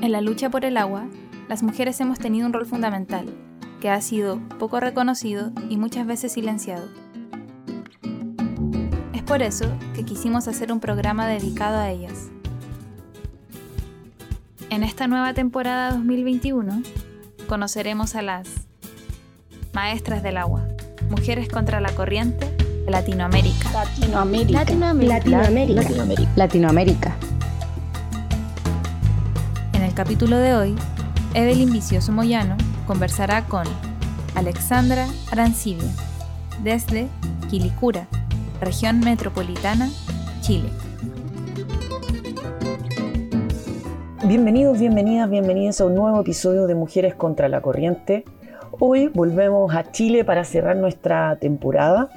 En la lucha por el agua, las mujeres hemos tenido un rol fundamental, que ha sido poco reconocido y muchas veces silenciado. Es por eso que quisimos hacer un programa dedicado a ellas. En esta nueva temporada 2021 conoceremos a las Maestras del Agua, Mujeres contra la Corriente de Latinoamérica. Latinoamérica. Latinoamérica. Latinoamérica. Latinoamérica. Capítulo de hoy, Evelyn Vicioso Moyano conversará con Alexandra Arancibia, desde Quilicura, región metropolitana, Chile. Bienvenidos, bienvenidas, bienvenidos a un nuevo episodio de Mujeres contra la Corriente. Hoy volvemos a Chile para cerrar nuestra temporada.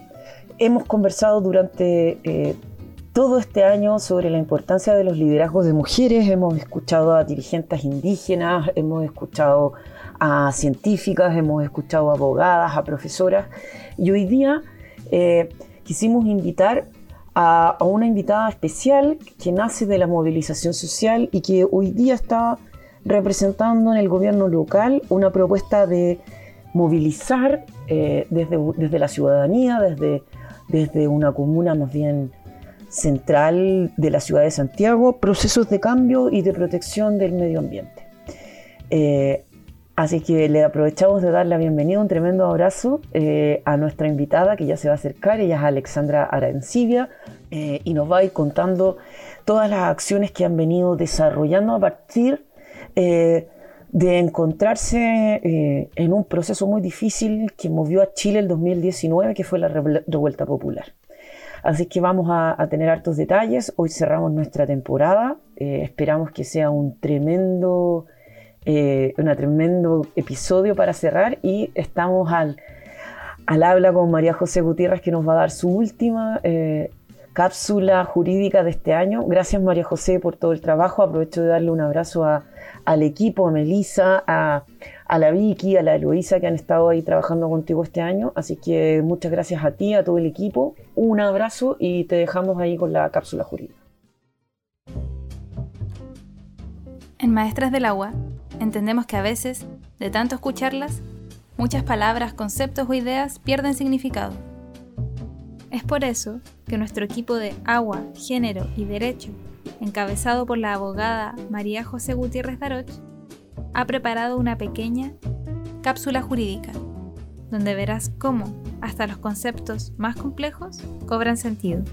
Hemos conversado durante eh, todo este año sobre la importancia de los liderazgos de mujeres. Hemos escuchado a dirigentes indígenas, hemos escuchado a científicas, hemos escuchado a abogadas, a profesoras. Y hoy día eh, quisimos invitar a, una invitada especial que nace de la movilización social y que hoy día está representando en el gobierno local una propuesta de movilizar eh, desde, desde, la ciudadanía, desde, desde una comuna más bien central de la ciudad de Santiago, procesos de cambio y de protección del medio ambiente. Eh, así que le aprovechamos de dar la bienvenida, un tremendo abrazo eh, a nuestra invitada que ya se va a acercar, ella es Alexandra Arancibia, eh, y nos va a ir contando todas las acciones que han venido desarrollando a partir eh, de encontrarse eh, en un proceso muy difícil que movió a Chile el 2019, que fue la revuelta popular. Así que vamos a, tener hartos detalles. Hoy cerramos nuestra temporada. Eh, esperamos que sea un tremendo, eh, tremendo episodio para cerrar y estamos al, al habla con María José Gutiérrez que nos va a dar su última eh, cápsula jurídica de este año. Gracias María José por todo el trabajo. Aprovecho de darle un abrazo al equipo, a Melissa, a, a, la Vicky, a la Eloisa que han estado ahí trabajando contigo este año. Así que muchas gracias a ti, a todo el equipo. Un abrazo y te dejamos ahí con la cápsula jurídica. En Maestras del Agua entendemos que a veces, de tanto escucharlas, muchas palabras, conceptos o ideas pierden significado. Es por eso que nuestro equipo de Agua, Género y Derecho encabezado por la abogada María José Gutiérrez Daroch, ha preparado una pequeña cápsula jurídica, donde verás cómo hasta los conceptos más complejos cobran sentido.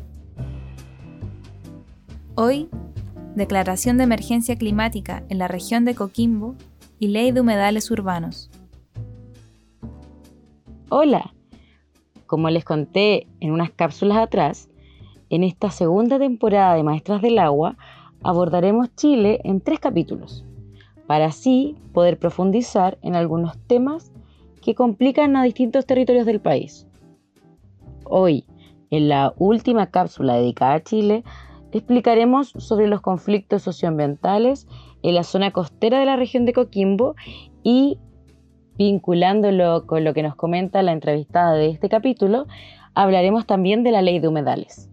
Hoy, declaración de emergencia climática en la región de Coquimbo y ley de humedales urbanos. Hola, como les conté en unas cápsulas atrás, en esta segunda temporada de Maestras del Agua abordaremos Chile en tres capítulos, para así poder profundizar en algunos temas que complican a distintos territorios del país. Hoy, en la última cápsula dedicada a Chile, explicaremos sobre los conflictos socioambientales en la zona costera de la región de Coquimbo y vinculándolo con lo que nos comenta la entrevistada de este capítulo, hablaremos también de la ley de humedales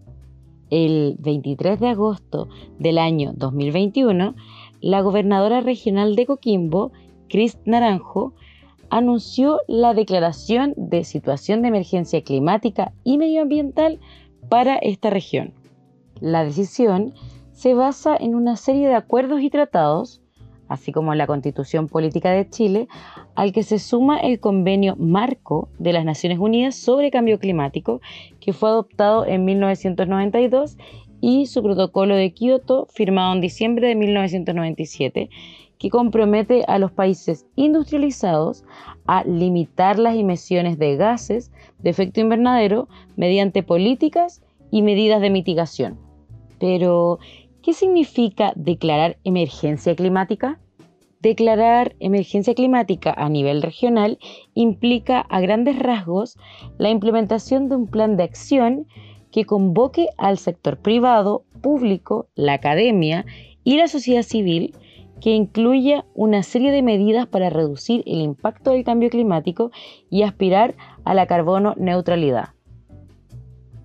el 23 de agosto del año 2021, la gobernadora regional de Coquimbo, Cris Naranjo, anunció la declaración de situación de emergencia climática y medioambiental para esta región. La decisión se basa en una serie de acuerdos y tratados así como la Constitución Política de Chile, al que se suma el Convenio Marco de las Naciones Unidas sobre Cambio Climático, que fue adoptado en 1992, y su protocolo de Kioto, firmado en diciembre de 1997, que compromete a los países industrializados a limitar las emisiones de gases de efecto invernadero mediante políticas y medidas de mitigación. Pero, ¿Qué significa declarar emergencia climática? Declarar emergencia climática a nivel regional implica a grandes rasgos la implementación de un plan de acción que convoque al sector privado, público, la academia y la sociedad civil que incluya una serie de medidas para reducir el impacto del cambio climático y aspirar a la carbono neutralidad.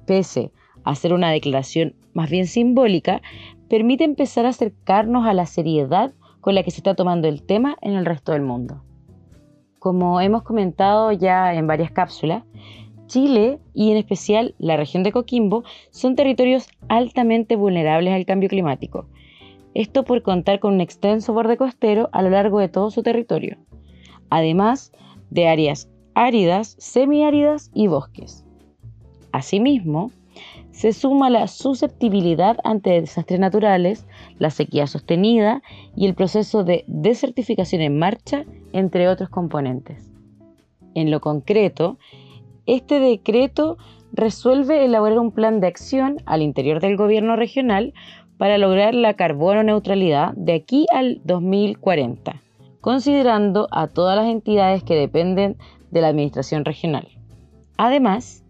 Pese a ser una declaración más bien simbólica, permite empezar a acercarnos a la seriedad con la que se está tomando el tema en el resto del mundo. Como hemos comentado ya en varias cápsulas, Chile y en especial la región de Coquimbo son territorios altamente vulnerables al cambio climático. Esto por contar con un extenso borde costero a lo largo de todo su territorio, además de áreas áridas, semiáridas y bosques. Asimismo, se suma la susceptibilidad ante desastres naturales, la sequía sostenida y el proceso de desertificación en marcha, entre otros componentes. En lo concreto, este decreto resuelve elaborar un plan de acción al interior del gobierno regional para lograr la carbono neutralidad de aquí al 2040, considerando a todas las entidades que dependen de la administración regional. Además,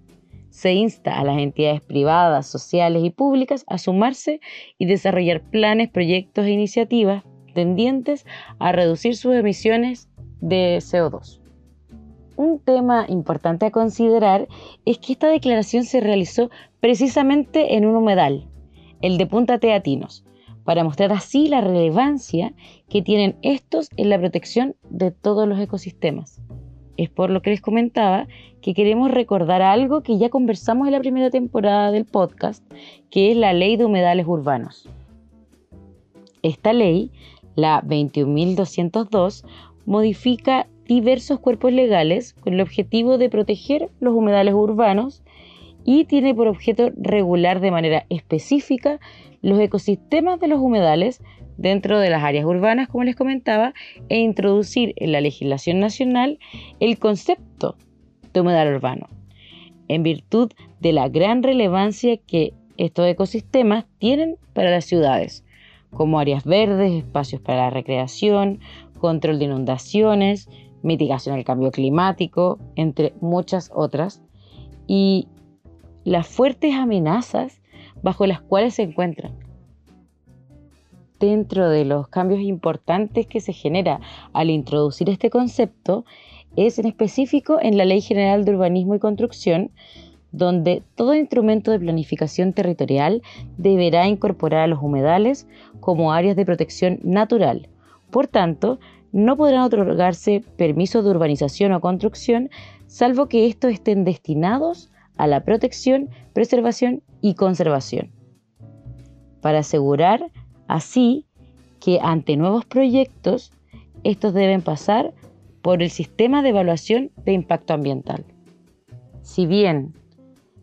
se insta a las entidades privadas, sociales y públicas a sumarse y desarrollar planes, proyectos e iniciativas tendientes a reducir sus emisiones de CO2 un tema importante a considerar es que esta declaración se realizó precisamente en un humedal, el de Punta Teatinos, para mostrar así la relevancia que tienen estos en la protección de todos los ecosistemas. Es por lo que les comentaba que queremos recordar algo que ya conversamos en la primera temporada del podcast, que es la ley de humedales urbanos. Esta ley, la 21.202, modifica diversos cuerpos legales con el objetivo de proteger los humedales urbanos y tiene por objeto regular de manera específica los ecosistemas de los humedales dentro de las áreas urbanas, como les comentaba, e introducir en la legislación nacional el concepto de humedal urbano, en virtud de la gran relevancia que estos ecosistemas tienen para las ciudades, como áreas verdes, espacios para la recreación, control de inundaciones, mitigación del cambio climático, entre muchas otras, y las fuertes amenazas bajo las cuales se encuentran. Dentro de los cambios importantes que se genera al introducir este concepto es en específico en la Ley General de Urbanismo y Construcción, donde todo instrumento de planificación territorial deberá incorporar a los humedales como áreas de protección natural. Por tanto, no podrán otorgarse permisos de urbanización o construcción, salvo que estos estén destinados a la protección, preservación y conservación. Para asegurar así que ante nuevos proyectos, estos deben pasar por el sistema de evaluación de impacto ambiental. Si bien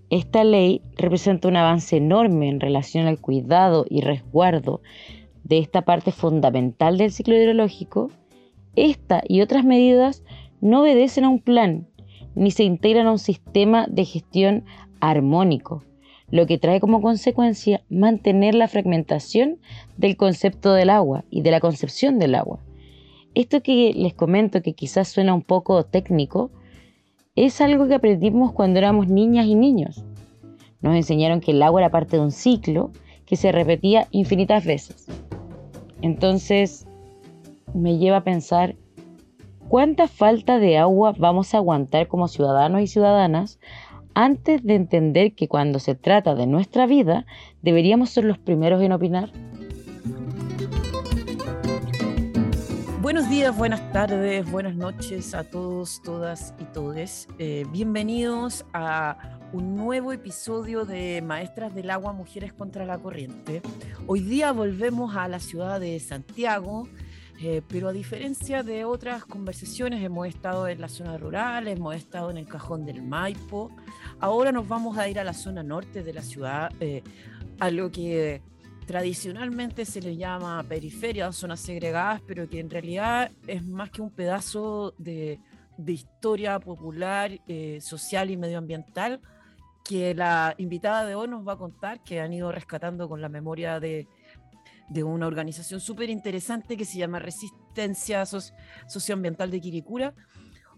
esta ley representa un avance enorme en relación al cuidado y resguardo de esta parte fundamental del ciclo hidrológico, esta y otras medidas no obedecen a un plan ni se integran a un sistema de gestión armónico, lo que trae como consecuencia mantener la fragmentación del concepto del agua y de la concepción del agua. Esto que les comento que quizás suena un poco técnico, es algo que aprendimos cuando éramos niñas y niños. Nos enseñaron que el agua era parte de un ciclo que se repetía infinitas veces. Entonces, me lleva a pensar cuánta falta de agua vamos a aguantar como ciudadanos y ciudadanas antes de entender que cuando se trata de nuestra vida deberíamos ser los primeros en opinar. Buenos días, buenas tardes, buenas noches a todos, todas y todes. Eh, bienvenidos a un nuevo episodio de Maestras del Agua, Mujeres contra la Corriente. Hoy día volvemos a la ciudad de Santiago, eh, pero a diferencia de otras conversaciones, hemos estado en la zona rural, hemos estado en el cajón del Maipo. Ahora nos vamos a ir a la zona norte de la ciudad, eh, a lo que tradicionalmente se le llama periferia, zonas segregadas, pero que en realidad es más que un pedazo de, historia popular, eh, social y medioambiental que la invitada de hoy nos va a contar, que han ido rescatando con la memoria de de una organización súper interesante que se llama Resistencia Socioambiental de Quiricura.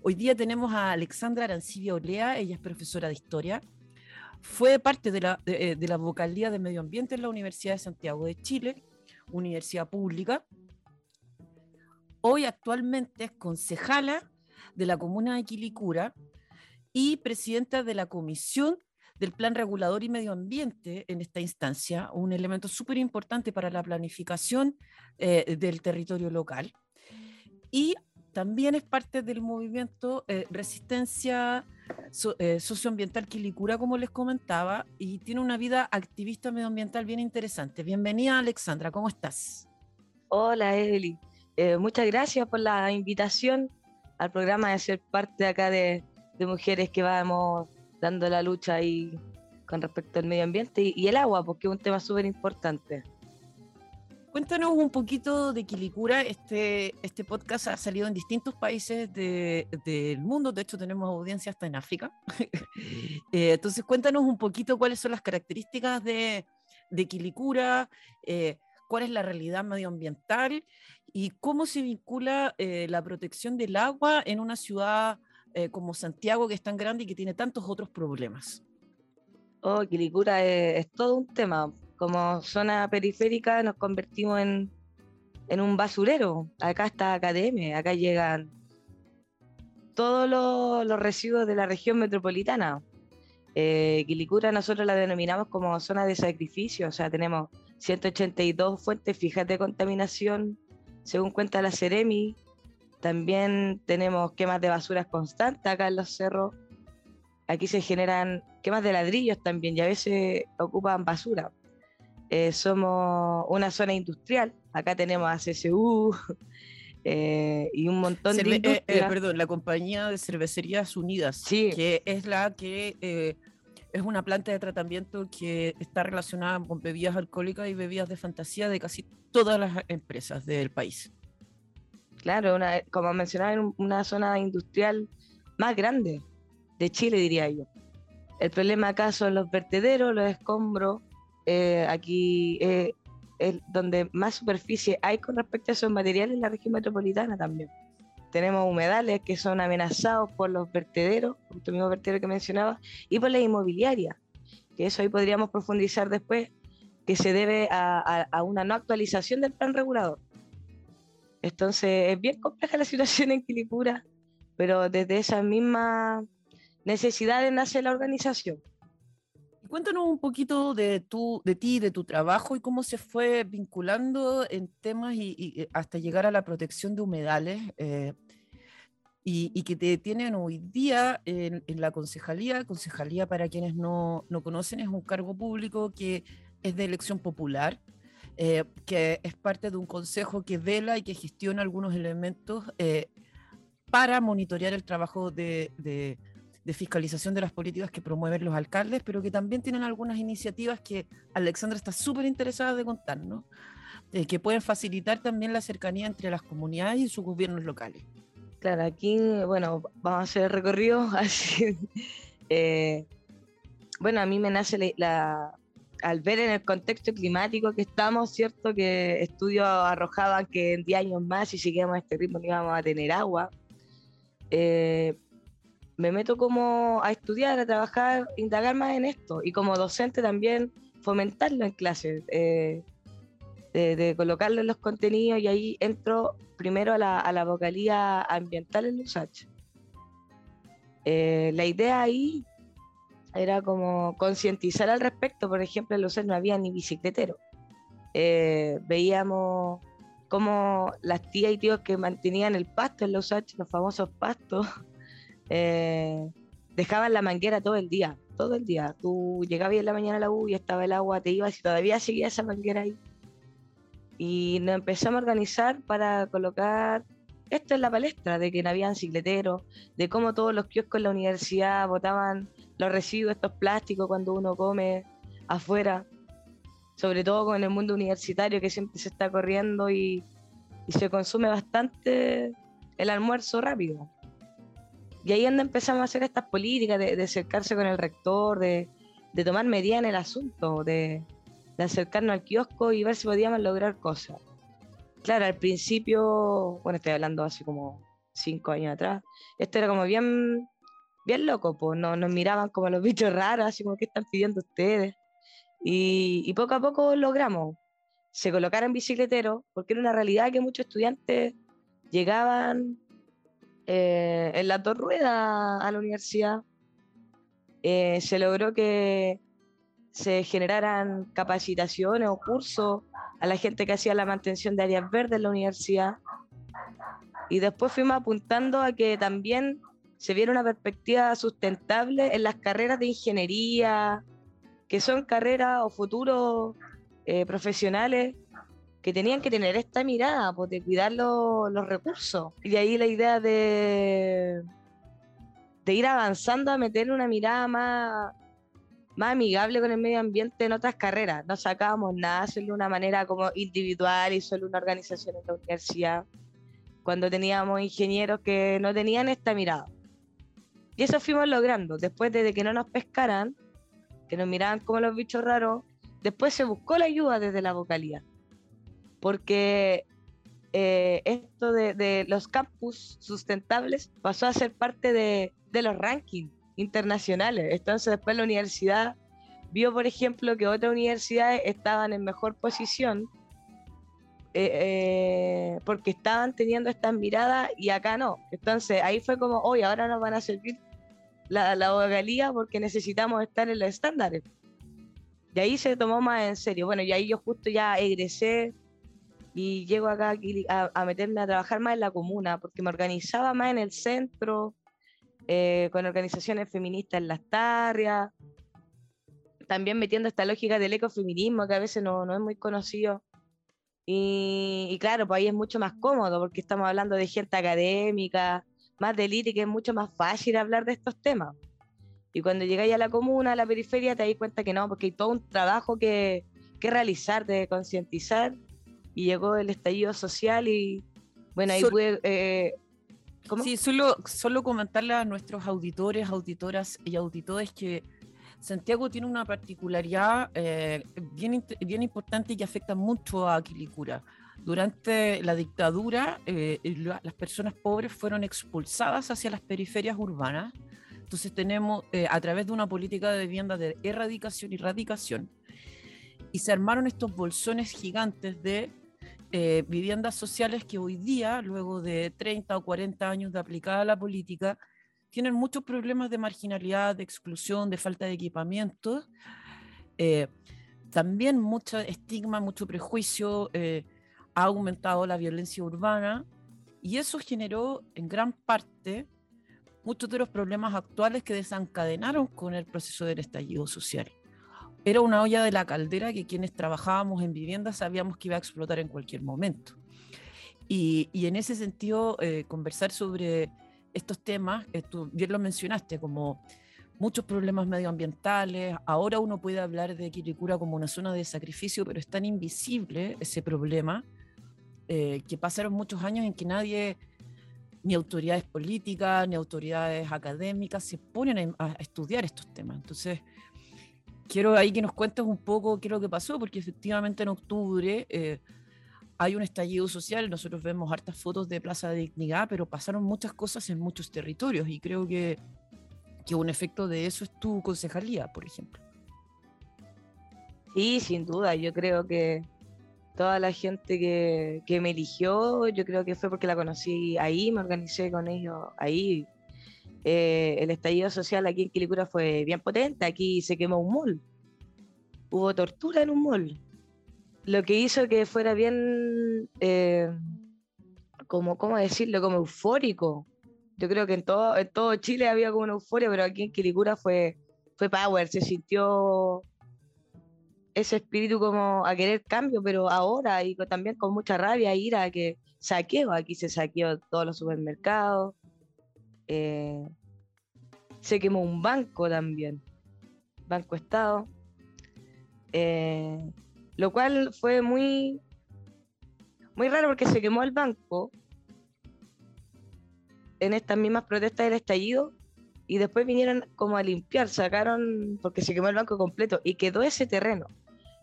Hoy día tenemos a Alexandra Arancibia Olea, ella es profesora de historia. Fue parte de la, de, eh, la vocalía de medio ambiente en la Universidad de Santiago de Chile, universidad pública. Hoy actualmente es concejala de la comuna de Quilicura y presidenta de la Comisión del plan regulador y medio ambiente en esta instancia, un elemento súper importante para la planificación eh, del territorio local. Y también es parte del movimiento eh, Resistencia eh, Socioambiental Quilicura, como les comentaba, y tiene una vida activista medioambiental bien interesante. Bienvenida, Alexandra, ¿cómo estás? Hola, Eli. Eh, muchas gracias por la invitación al programa de ser parte acá de, mujeres que vamos dando la lucha ahí con respecto al medio ambiente y, y el agua, porque es un tema súper importante. Cuéntanos un poquito de Quilicura. Este, este podcast ha salido en distintos países del mundo. De hecho, tenemos audiencia hasta en África. Eh, entonces, cuéntanos un poquito cuáles son las características de, de Quilicura, eh, cuál es la realidad medioambiental y cómo se vincula eh, la protección del agua en una ciudad como Santiago, que es tan grande y que tiene tantos otros problemas. Oh, Quilicura es todo un tema como zona periférica nos convertimos en, un basurero. Acá está Academia, acá llegan todos los, residuos de la región metropolitana. Eh, Quilicura nosotros la denominamos como zona de sacrificio, o sea, tenemos 182 fuentes fijas de contaminación, según cuenta la Ceremi. También tenemos quemas de basuras constantes acá en los cerros. Aquí se generan quemas de ladrillos también y a veces ocupan basura. Eh, somos una zona industrial. Acá tenemos a CSU eh, y un montón de. Eh, perdón, la compañía de cervecerías unidas, que es la que es una planta de tratamiento que está relacionada con bebidas alcohólicas y bebidas de fantasía de casi todas las empresas del país. Claro, una, como mencionaba, una zona industrial más grande de Chile, diría yo. El problema acá son los vertederos, los escombros, eh, aquí eh, es donde más superficie hay con respecto a esos materiales en la región metropolitana también. Tenemos humedales que son amenazados por los vertederos, por el mismo vertedero que mencionaba, y por la inmobiliaria, que eso ahí podríamos profundizar después, que se debe a una no actualización del plan regulador. Entonces es bien compleja la situación en Quilipura, pero desde esas mismas necesidades nace la organización. Cuéntanos un poquito de, tu, de ti, de tu trabajo y cómo se fue vinculando en temas y, hasta llegar a la protección de humedales eh, y, que te tienen hoy día en, la concejalía. Concejalía, para quienes no, no, conocen, es un cargo público que es de elección popular, eh, que es parte de un consejo que vela y que gestiona algunos elementos eh, para monitorear el trabajo de de fiscalización de las políticas que promueven los alcaldes, pero que también tienen algunas iniciativas que Alexandra está súper interesada de contarnos, eh, que pueden facilitar también la cercanía entre las comunidades y sus gobiernos locales. Claro, aquí, bueno, vamos a hacer el recorrido así. Eh, bueno, a mí me nace la, al ver en el contexto climático que estamos, ¿cierto? Que estudios arrojaban que en 10 años más, si seguíamos este ritmo, no íbamos a tener agua. Eh, me meto como a estudiar, a trabajar, indagar más en esto y como docente también fomentarlo en clases, eh, de, colocarlo en los contenidos y ahí entro primero a la, vocalía ambiental en Lusach. Eh, la idea ahí era como concientizar al respecto, por ejemplo en Lusach no había ni bicicletero. Eh, veíamos como las tías y tíos que mantenían el pasto en Lusach, los famosos pastos, eh, dejaban la manguera todo el día, todo el día. Tú llegabas en la mañana a la U y estaba el agua, te ibas y todavía seguía esa manguera ahí. Y nos empezamos a organizar para colocar esto en la palestra, de que no habían cicleteros, de cómo todos los kioscos en la universidad botaban los residuos, estos plásticos cuando uno come afuera, sobre todo con el mundo universitario que siempre se está corriendo y, y se consume bastante el almuerzo rápido. Y ahí donde empezamos a hacer estas políticas de, acercarse con el rector, de, tomar medidas en el asunto, de, acercarnos al kiosco y ver si podíamos lograr cosas. Claro, al principio, bueno, estoy hablando hace como cinco años atrás, esto era como bien, bien loco, pues no, nos miraban como los bichos raros, así como, ¿qué están pidiendo ustedes? Y, poco a poco logramos. Se colocaron bicicleteros, porque era una realidad que muchos estudiantes llegaban eh, en la torrueda a la universidad eh, se logró que se generaran capacitaciones o cursos a la gente que hacía la mantención de áreas verdes en la universidad. Y después fuimos apuntando a que también se viera una perspectiva sustentable en las carreras de ingeniería, que son carreras o futuros eh, profesionales que tenían que tener esta mirada, pues, de cuidar los recursos. Y ahí la idea de, de ir avanzando a meter una mirada más, más amigable con el medio ambiente en otras carreras. No sacábamos nada, hacerlo de una manera como individual y solo una organización en la universidad, cuando teníamos ingenieros que no tenían esta mirada. Y eso fuimos logrando. Después de que no nos pescaran, que nos miraban como los bichos raros, después se buscó la ayuda desde la vocalía. Porque eh, esto de, los campus sustentables pasó a ser parte de, los rankings internacionales. Entonces después la universidad vio, por ejemplo, que otras universidades estaban en mejor posición eh, eh, porque estaban teniendo estas miradas y acá no. Entonces ahí fue como, hoy ahora nos van a servir la, la porque necesitamos estar en los estándares. Y ahí se tomó más en serio. Bueno, y ahí yo justo ya egresé y llego acá a, meterme a trabajar más en la comuna, porque me organizaba más en el centro, eh, con organizaciones feministas en las tarrias, también metiendo esta lógica del ecofeminismo que a veces no, no es muy conocido. Y, y, claro, pues ahí es mucho más cómodo porque estamos hablando de gente académica, más de élite, que es mucho más fácil hablar de estos temas. Y cuando llegáis a la comuna, a la periferia, te das cuenta que no, porque hay todo un trabajo que, que realizar, de concientizar. Y llegó el estallido social y, bueno, ahí pude... Eh, Sí, solo, solo comentarle a nuestros auditores, auditoras y auditores que Santiago tiene una particularidad eh, bien, bien importante y que afecta mucho a Quilicura. Durante la dictadura, eh, las personas pobres fueron expulsadas hacia las periferias urbanas. Entonces tenemos, eh, a través de una política de vivienda de erradicación y radicación, y se armaron estos bolsones gigantes de eh, viviendas sociales que hoy día, luego de 30 o 40 años de aplicada la política, tienen muchos problemas de marginalidad, de exclusión, de falta de equipamiento. también mucho estigma, mucho prejuicio ha aumentado la violencia urbana y eso generó en gran parte muchos de los problemas actuales que desencadenaron con el proceso del estallido social. Era una olla de la caldera que quienes trabajábamos en vivienda sabíamos que iba a explotar en cualquier momento. Y, y en ese sentido, eh, conversar sobre estos temas, eh, tú bien lo mencionaste, como muchos problemas medioambientales. Ahora uno puede hablar de Quilicura como una zona de sacrificio, pero es tan invisible ese problema eh, que pasaron muchos años en que nadie, ni autoridades políticas, ni autoridades académicas, se ponen a, estudiar estos temas. Entonces, quiero ahí que nos cuentes un poco qué es lo que pasó, porque efectivamente en octubre eh, hay un estallido social, nosotros vemos hartas fotos de Plaza de Dignidad, pero pasaron muchas cosas en muchos territorios y creo que, que un efecto de eso es tu concejalía, por ejemplo. Sí, sin duda, yo creo que toda la gente que, que, me eligió, yo creo que fue porque la conocí ahí, me organicé con ellos ahí. Eh, el estallido social aquí en Quilicura fue bien potente, aquí se quemó un mall, hubo tortura en un mall, lo que hizo que fuera bien, eh, como, ¿cómo decirlo?, como eufórico. Yo creo que en todo, en todo Chile había como una euforia, pero aquí en Quilicura fue, fue power, se sintió ese espíritu como a querer cambio, pero ahora y también con mucha rabia, ira, que saqueo, aquí se saqueó todos los supermercados, eh, se quemó un banco también, Banco Estado, eh, lo cual fue muy, muy raro porque se quemó el banco en estas mismas protestas del estallido y después vinieron como a limpiar, sacaron, porque se quemó el banco completo y quedó ese terreno.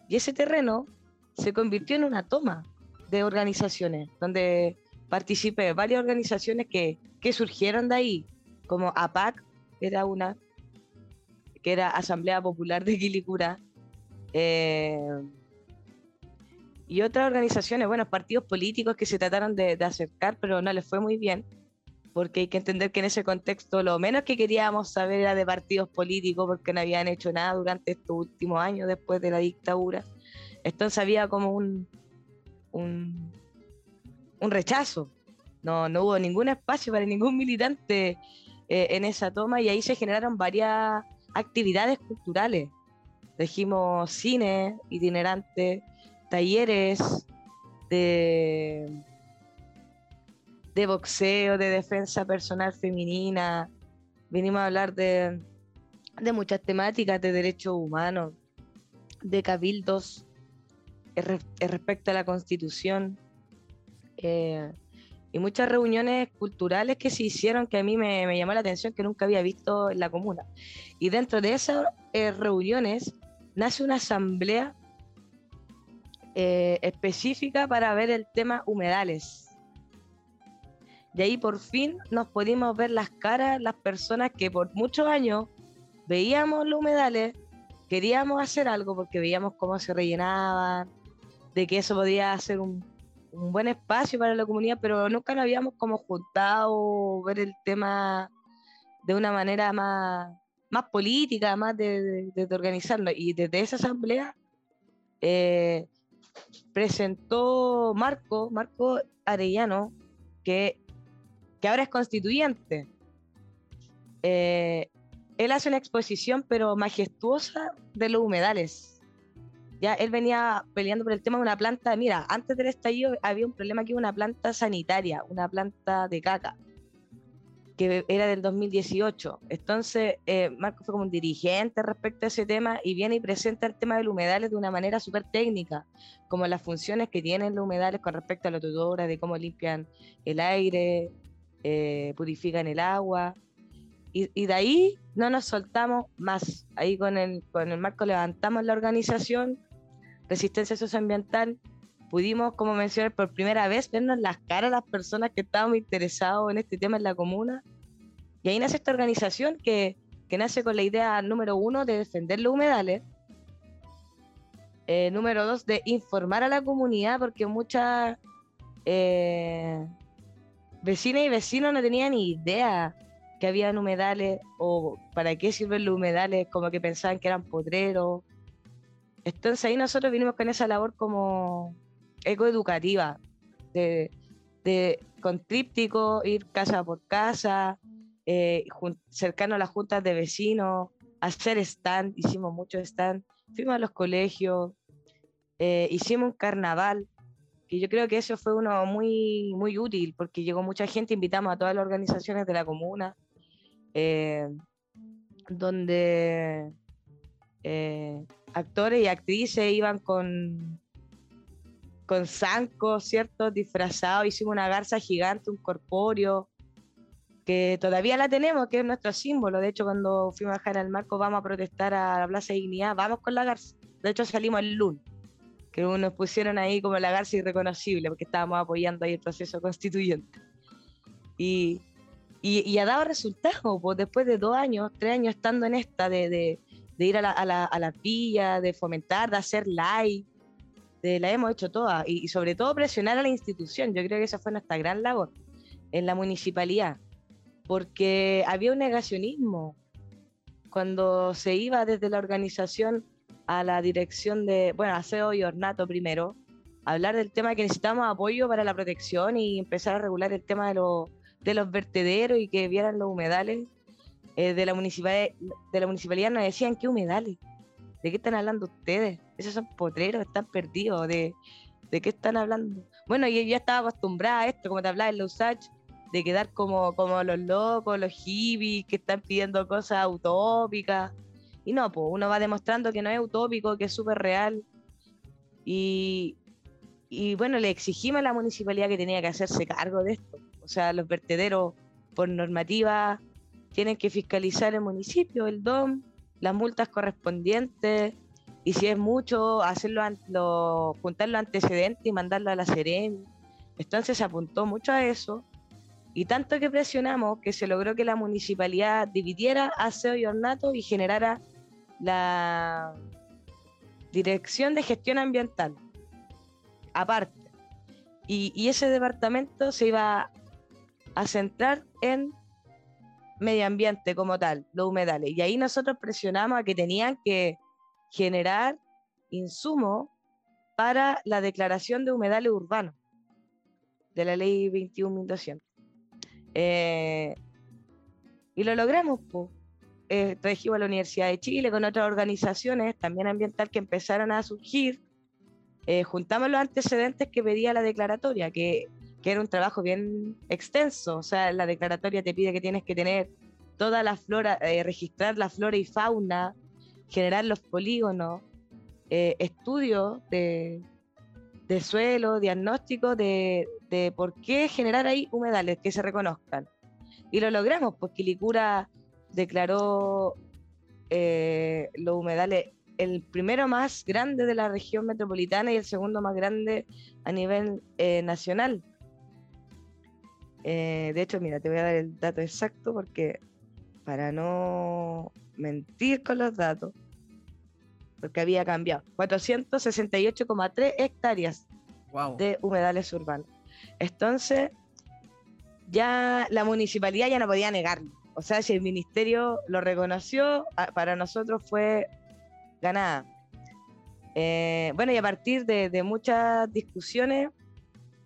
Y ese terreno se convirtió en una toma de organizaciones, donde participé varias organizaciones que, que surgieron de ahí, como APAC, era una, que era Asamblea Popular de Quilicura, eh, y otras organizaciones, bueno, partidos políticos que se trataron de, de, acercar, pero no les fue muy bien. Porque hay que entender que en ese contexto lo menos que queríamos saber era de partidos políticos, porque no habían hecho nada durante estos últimos años después de la dictadura. Entonces había como un, un, rechazo. No, no hubo ningún espacio para ningún militante eh, en esa toma y ahí se generaron varias actividades culturales. Dijimos cine itinerante, talleres de de boxeo, de defensa personal femenina. Vinimos a hablar de, muchas temáticas de derechos humanos, de cabildos respecto a la constitución. Eh, y muchas reuniones culturales que se hicieron que a mí me, llamó la atención que nunca había visto en la comuna. Y dentro de esas eh, reuniones nace una asamblea eh, específica para ver el tema humedales. Y ahí por fin nos pudimos ver las caras, las personas que por muchos años veíamos los humedales, queríamos hacer algo porque veíamos cómo se rellenaban, de que eso podía ser un, buen espacio para la comunidad, pero nunca nos habíamos como juntado, ver el tema de una manera más, más política, más de, organizarlo. Y desde esa asamblea eh, presentó Marco, Marco Arellano, que que ahora es constituyente. Eh, él hace una exposición, pero majestuosa, de los humedales. Ya él venía peleando por el tema de una planta. Mira, antes del estallido había un problema aquí, una planta sanitaria, una planta de caca, que era del 2018. Entonces, eh, Marco fue como un dirigente respecto a ese tema y viene y presenta el tema de los humedales de una manera súper técnica, como las funciones que tienen los humedales con respecto a la tutora, de cómo limpian el aire, eh, purifican el agua. Y, de ahí no nos soltamos más. Ahí con el, con el marco levantamos la organización, Resistencia Socioambiental. Pudimos, como mencioné, por primera vez vernos las caras a las personas que estábamos interesados en este tema en la comuna. Y ahí nace esta organización que, que nace con la idea número uno de defender los humedales. Eh, número dos, de informar a la comunidad, porque muchas eh, vecinas y vecinos no tenían ni idea que habían humedales o para qué sirven los humedales, como que pensaban que eran potreros. Entonces ahí nosotros vinimos con esa labor como ecoeducativa, de, de con tríptico, ir casa por casa, eh, cercano a las juntas de vecinos, hacer stand, hicimos mucho stand, fuimos a los colegios, eh, hicimos un carnaval, que yo creo que eso fue uno muy, muy útil porque llegó mucha gente, invitamos a todas las organizaciones de la comuna, eh, donde eh, actores y actrices iban con, con zancos, ¿cierto? Disfrazados, hicimos una garza gigante, un corpóreo, que todavía la tenemos, que es nuestro símbolo. De hecho, cuando fuimos a bajar al marco, vamos a protestar a la Plaza de Dignidad, vamos con la garza. De hecho, salimos el lunes que nos pusieron ahí como la garza irreconocible, porque estábamos apoyando ahí el proceso constituyente. Y, y, ha dado resultados, pues después de dos años, tres años estando en esta, de, de, ir a la, a, la, a la villa, de fomentar, de hacer live, de, la hemos hecho todas, y, y, sobre todo presionar a la institución, yo creo que esa fue nuestra gran labor en la municipalidad, porque había un negacionismo. Cuando se iba desde la organización a la dirección de, bueno, aseo y ornato primero, hablar del tema de que necesitamos apoyo para la protección y empezar a regular el tema de, los de los vertederos y que vieran los humedales. Eh, de, la municipalidad, de la municipalidad nos decían, ¿qué humedales? ¿De qué están hablando ustedes? Esos son potreros, están perdidos. ¿De, de qué están hablando? Bueno, yo ya estaba acostumbrada a esto, como te hablaba en los de quedar como, como los locos, los hippies que están pidiendo cosas utópicas. Y no, pues uno va demostrando que no es utópico, que es súper real. Y, y bueno, le exigimos a la municipalidad que tenía que hacerse cargo de esto. O sea, los vertederos por normativa tienen que fiscalizar el municipio, el DOM, las multas correspondientes y si es mucho, hacerlo, lo, juntar los antecedentes y mandarlo a la Seremi. Entonces se apuntó mucho a eso y tanto que presionamos que se logró que la municipalidad dividiera aseo y ornato y generara la Dirección de Gestión a centrar en medio ambiente como tal, los humedales. Y ahí nosotros presionamos a que tenían que generar insumos para la declaración de humedales urbanos de la ley 21.200. Eh, y lo logramos, pues. Eh, trajimos a la Universidad de Chile con otras organizaciones también ambiental que empezaron a surgir. Eh, juntamos los antecedentes que pedía la declaratoria, que, que, era un trabajo bien extenso. O sea, la declaratoria te pide que tienes que tener toda la flora, eh, registrar la flora y fauna, generar los polígonos, eh, estudios de, de, suelo, diagnóstico de, de, por qué generar ahí humedales que se reconozcan. Y lo logramos, porque Licura declaró eh, los humedales el primero más grande de la región metropolitana y el segundo más grande a nivel eh, nacional. Eh, de hecho, mira, te voy a dar el dato exacto porque para no mentir con los datos, porque había cambiado, 468,3 hectáreas de humedales urbanos. Entonces, ya la municipalidad ya no podía negarlo. O sea, si el ministerio lo reconoció, para nosotros fue ganada. Eh, bueno, y a partir de, muchas discusiones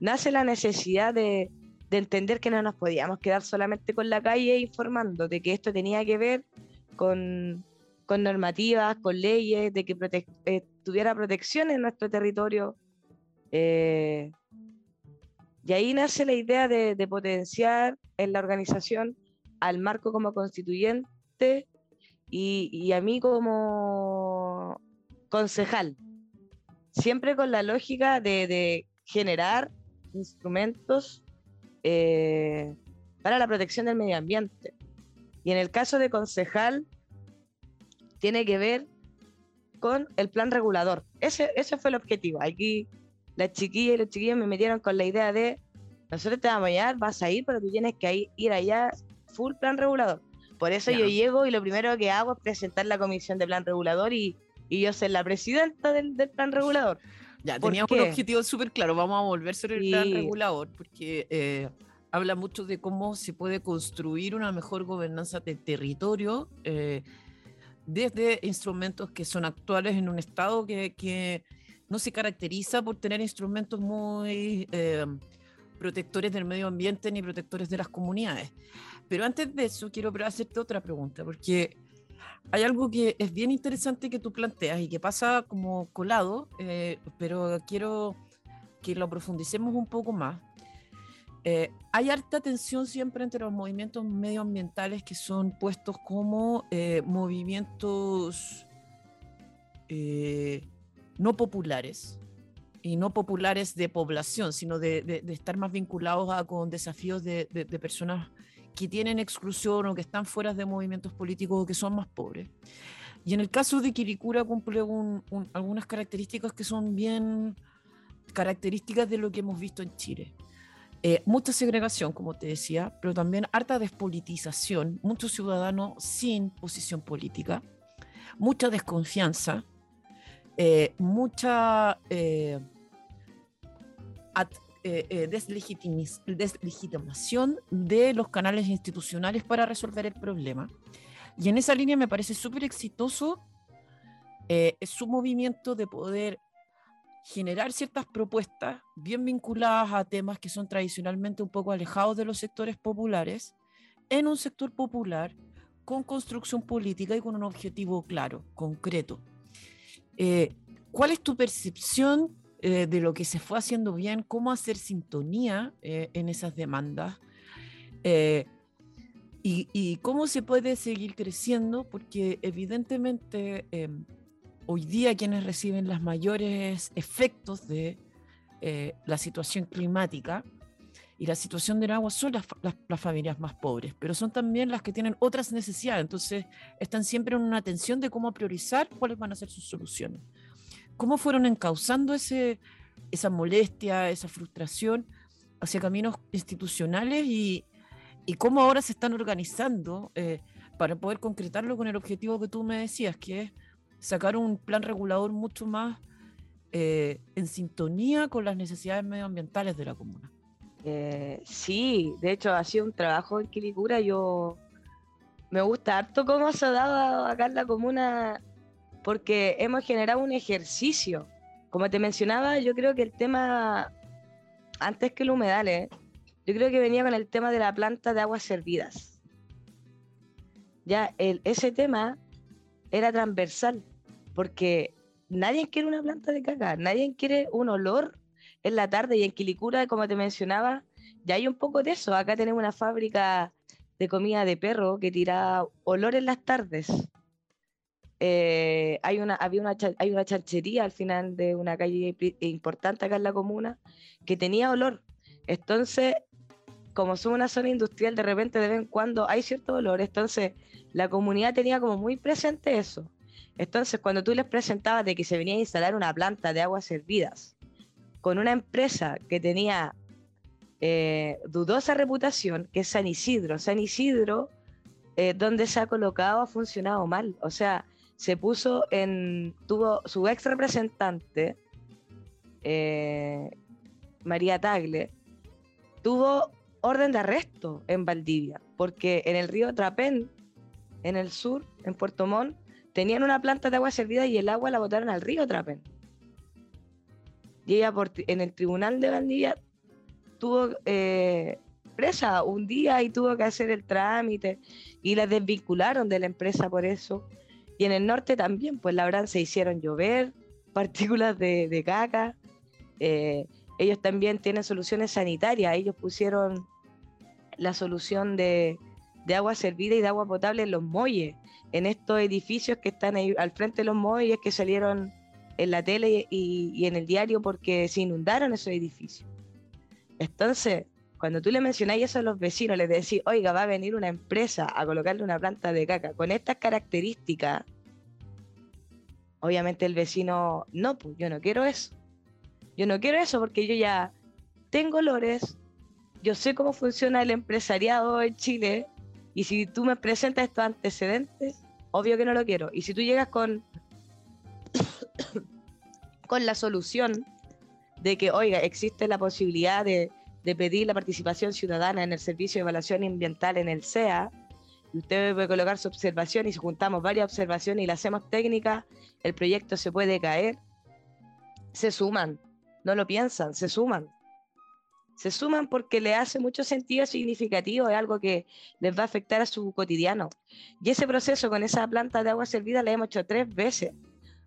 nace la necesidad de, entender que no nos podíamos quedar solamente con la calle informando de que esto tenía que ver con, normativas, con leyes, de que eh, tuviera protección en nuestro territorio. Eh, y ahí nace la idea de, potenciar en la organización al marco como constituyente y, a mí como concejal, siempre con la lógica de, generar instrumentos eh, para la protección del medio ambiente. Y en el caso de concejal, tiene que ver con el plan regulador. Ese, ese fue el objetivo. Aquí las chiquillas y los chiquillos me metieron con la idea de, nosotros te vamos a llevar, vas a ir, pero tú tienes que ir allá full plan regulador. Por eso yo llego y lo primero que hago es presentar la comisión de plan regulador y, y yo ser la presidenta del, del plan regulador. Ya, teníamos un objetivo súper claro, vamos a volver sobre el plan regulador, porque eh, habla mucho de cómo se puede construir una mejor gobernanza de territorio eh, desde instrumentos que son actuales en un Estado que, que no se caracteriza por tener instrumentos muy... Eh, protectores del medio ambiente ni protectores de las comunidades. Pero antes de eso, quiero hacerte otra pregunta, porque hay algo que es bien interesante que tú planteas y que pasa como colado, eh, pero quiero que lo profundicemos un poco más. Eh, hay harta tensión siempre entre los movimientos medioambientales que son puestos como eh, movimientos no populares, y no populares de población, sino de, estar más vinculados a, con desafíos de, personas que tienen exclusión o que están fuera de movimientos políticos o que son más pobres. Y en el caso de Kirikura cumple algunas características que son bien características de lo que hemos visto en Chile. Eh, mucha segregación, como te decía, pero también harta despolitización, muchos ciudadanos sin posición política, mucha desconfianza, eh, mucha eh, eh, deslegitimación de los canales institucionales para resolver el problema. Y en esa línea me parece súper exitoso su movimiento de poder generar ciertas propuestas bien vinculadas a temas que son tradicionalmente un poco alejados de los sectores populares, en un sector popular con construcción política y con un objetivo claro, concreto. Eh, ¿Cuál es tu percepción eh, de lo que se fue haciendo bien? ¿Cómo hacer sintonía eh, en esas demandas? Y, cómo se puede seguir creciendo? Porque evidentemente em, hoy día quienes reciben los mayores efectos de la situación climática y la situación del agua son las, las, familias más pobres, pero son también las que tienen otras necesidades, entonces están siempre en una tensión de cómo priorizar cuáles van a ser sus soluciones. ¿Cómo fueron encauzando ese, esa molestia, esa frustración hacia caminos institucionales y, y cómo ahora se están organizando eh, para poder concretarlo con el objetivo que tú me decías, que es sacar un plan regulador mucho más eh, en sintonía con las necesidades medioambientales de la comuna? Eh, sí, de hecho ha sido un trabajo en Quilicura. Yo me gusta harto cómo se ha dado acá en la comuna porque hemos generado un ejercicio. Como te mencionaba, yo creo que el tema, antes que el humedal, ¿eh? yo creo que venía con el tema de la planta de aguas servidas. Ya ese tema era transversal, porque nadie quiere una planta de caca, nadie quiere un olor en la tarde y en Quilicura, como te mencionaba, ya hay un poco de eso. Acá tenemos una fábrica de comida de perro que tira olor en las tardes. Eh, hay, una, había una, hay una chanchería al final de una calle importante acá en la comuna que tenía olor. Entonces, como somos una zona industrial, de repente de vez en cuando hay cierto olor. Entonces, la comunidad tenía como muy presente eso. Entonces, cuando tú les presentabas de que se venía a instalar una planta de aguas servidas con una empresa que tenía eh, dudosa reputación, que es San Isidro. San Isidro, eh, donde se ha colocado, ha funcionado mal. O sea, se puso en, tuvo su ex representante, eh, María Tagle, tuvo orden de arresto en Valdivia, porque en el río Trapén, en el sur, en Puerto Montt, tenían una planta de agua servida y el agua la botaron al río Trapén. Y ella en el tribunal de Valdivia tuvo eh, presa un día y tuvo que hacer el trámite y la desvincularon de la empresa por eso. Y en el norte también, pues la verdad se hicieron llover partículas de, caca. Eh, ellos también tienen soluciones sanitarias. Ellos pusieron la solución de, agua servida y de agua potable en los muelles, en estos edificios que están ahí al frente de los muelles que salieron en la tele y, en el diario porque se inundaron esos edificios. Entonces, cuando tú le mencionáis eso a los vecinos, les decís, oiga, va a venir una empresa a colocarle una planta de caca con estas características, obviamente el vecino, no, pues yo no quiero eso. Yo no quiero eso porque yo ya tengo olores, yo sé cómo funciona el empresariado en Chile y si tú me presentas estos antecedentes, obvio que no lo quiero. Y si tú llegas con, con la solución de que, oiga, existe la posibilidad de, pedir la participación ciudadana en el servicio de evaluación ambiental en el CEA, y usted puede colocar su observación y si juntamos varias observaciones y la hacemos técnica, el proyecto se puede caer, se suman, no lo piensan, se suman. Se suman porque le hace mucho sentido significativo, es algo que les va a afectar a su cotidiano. Y ese proceso con esa planta de agua servida la hemos hecho tres veces.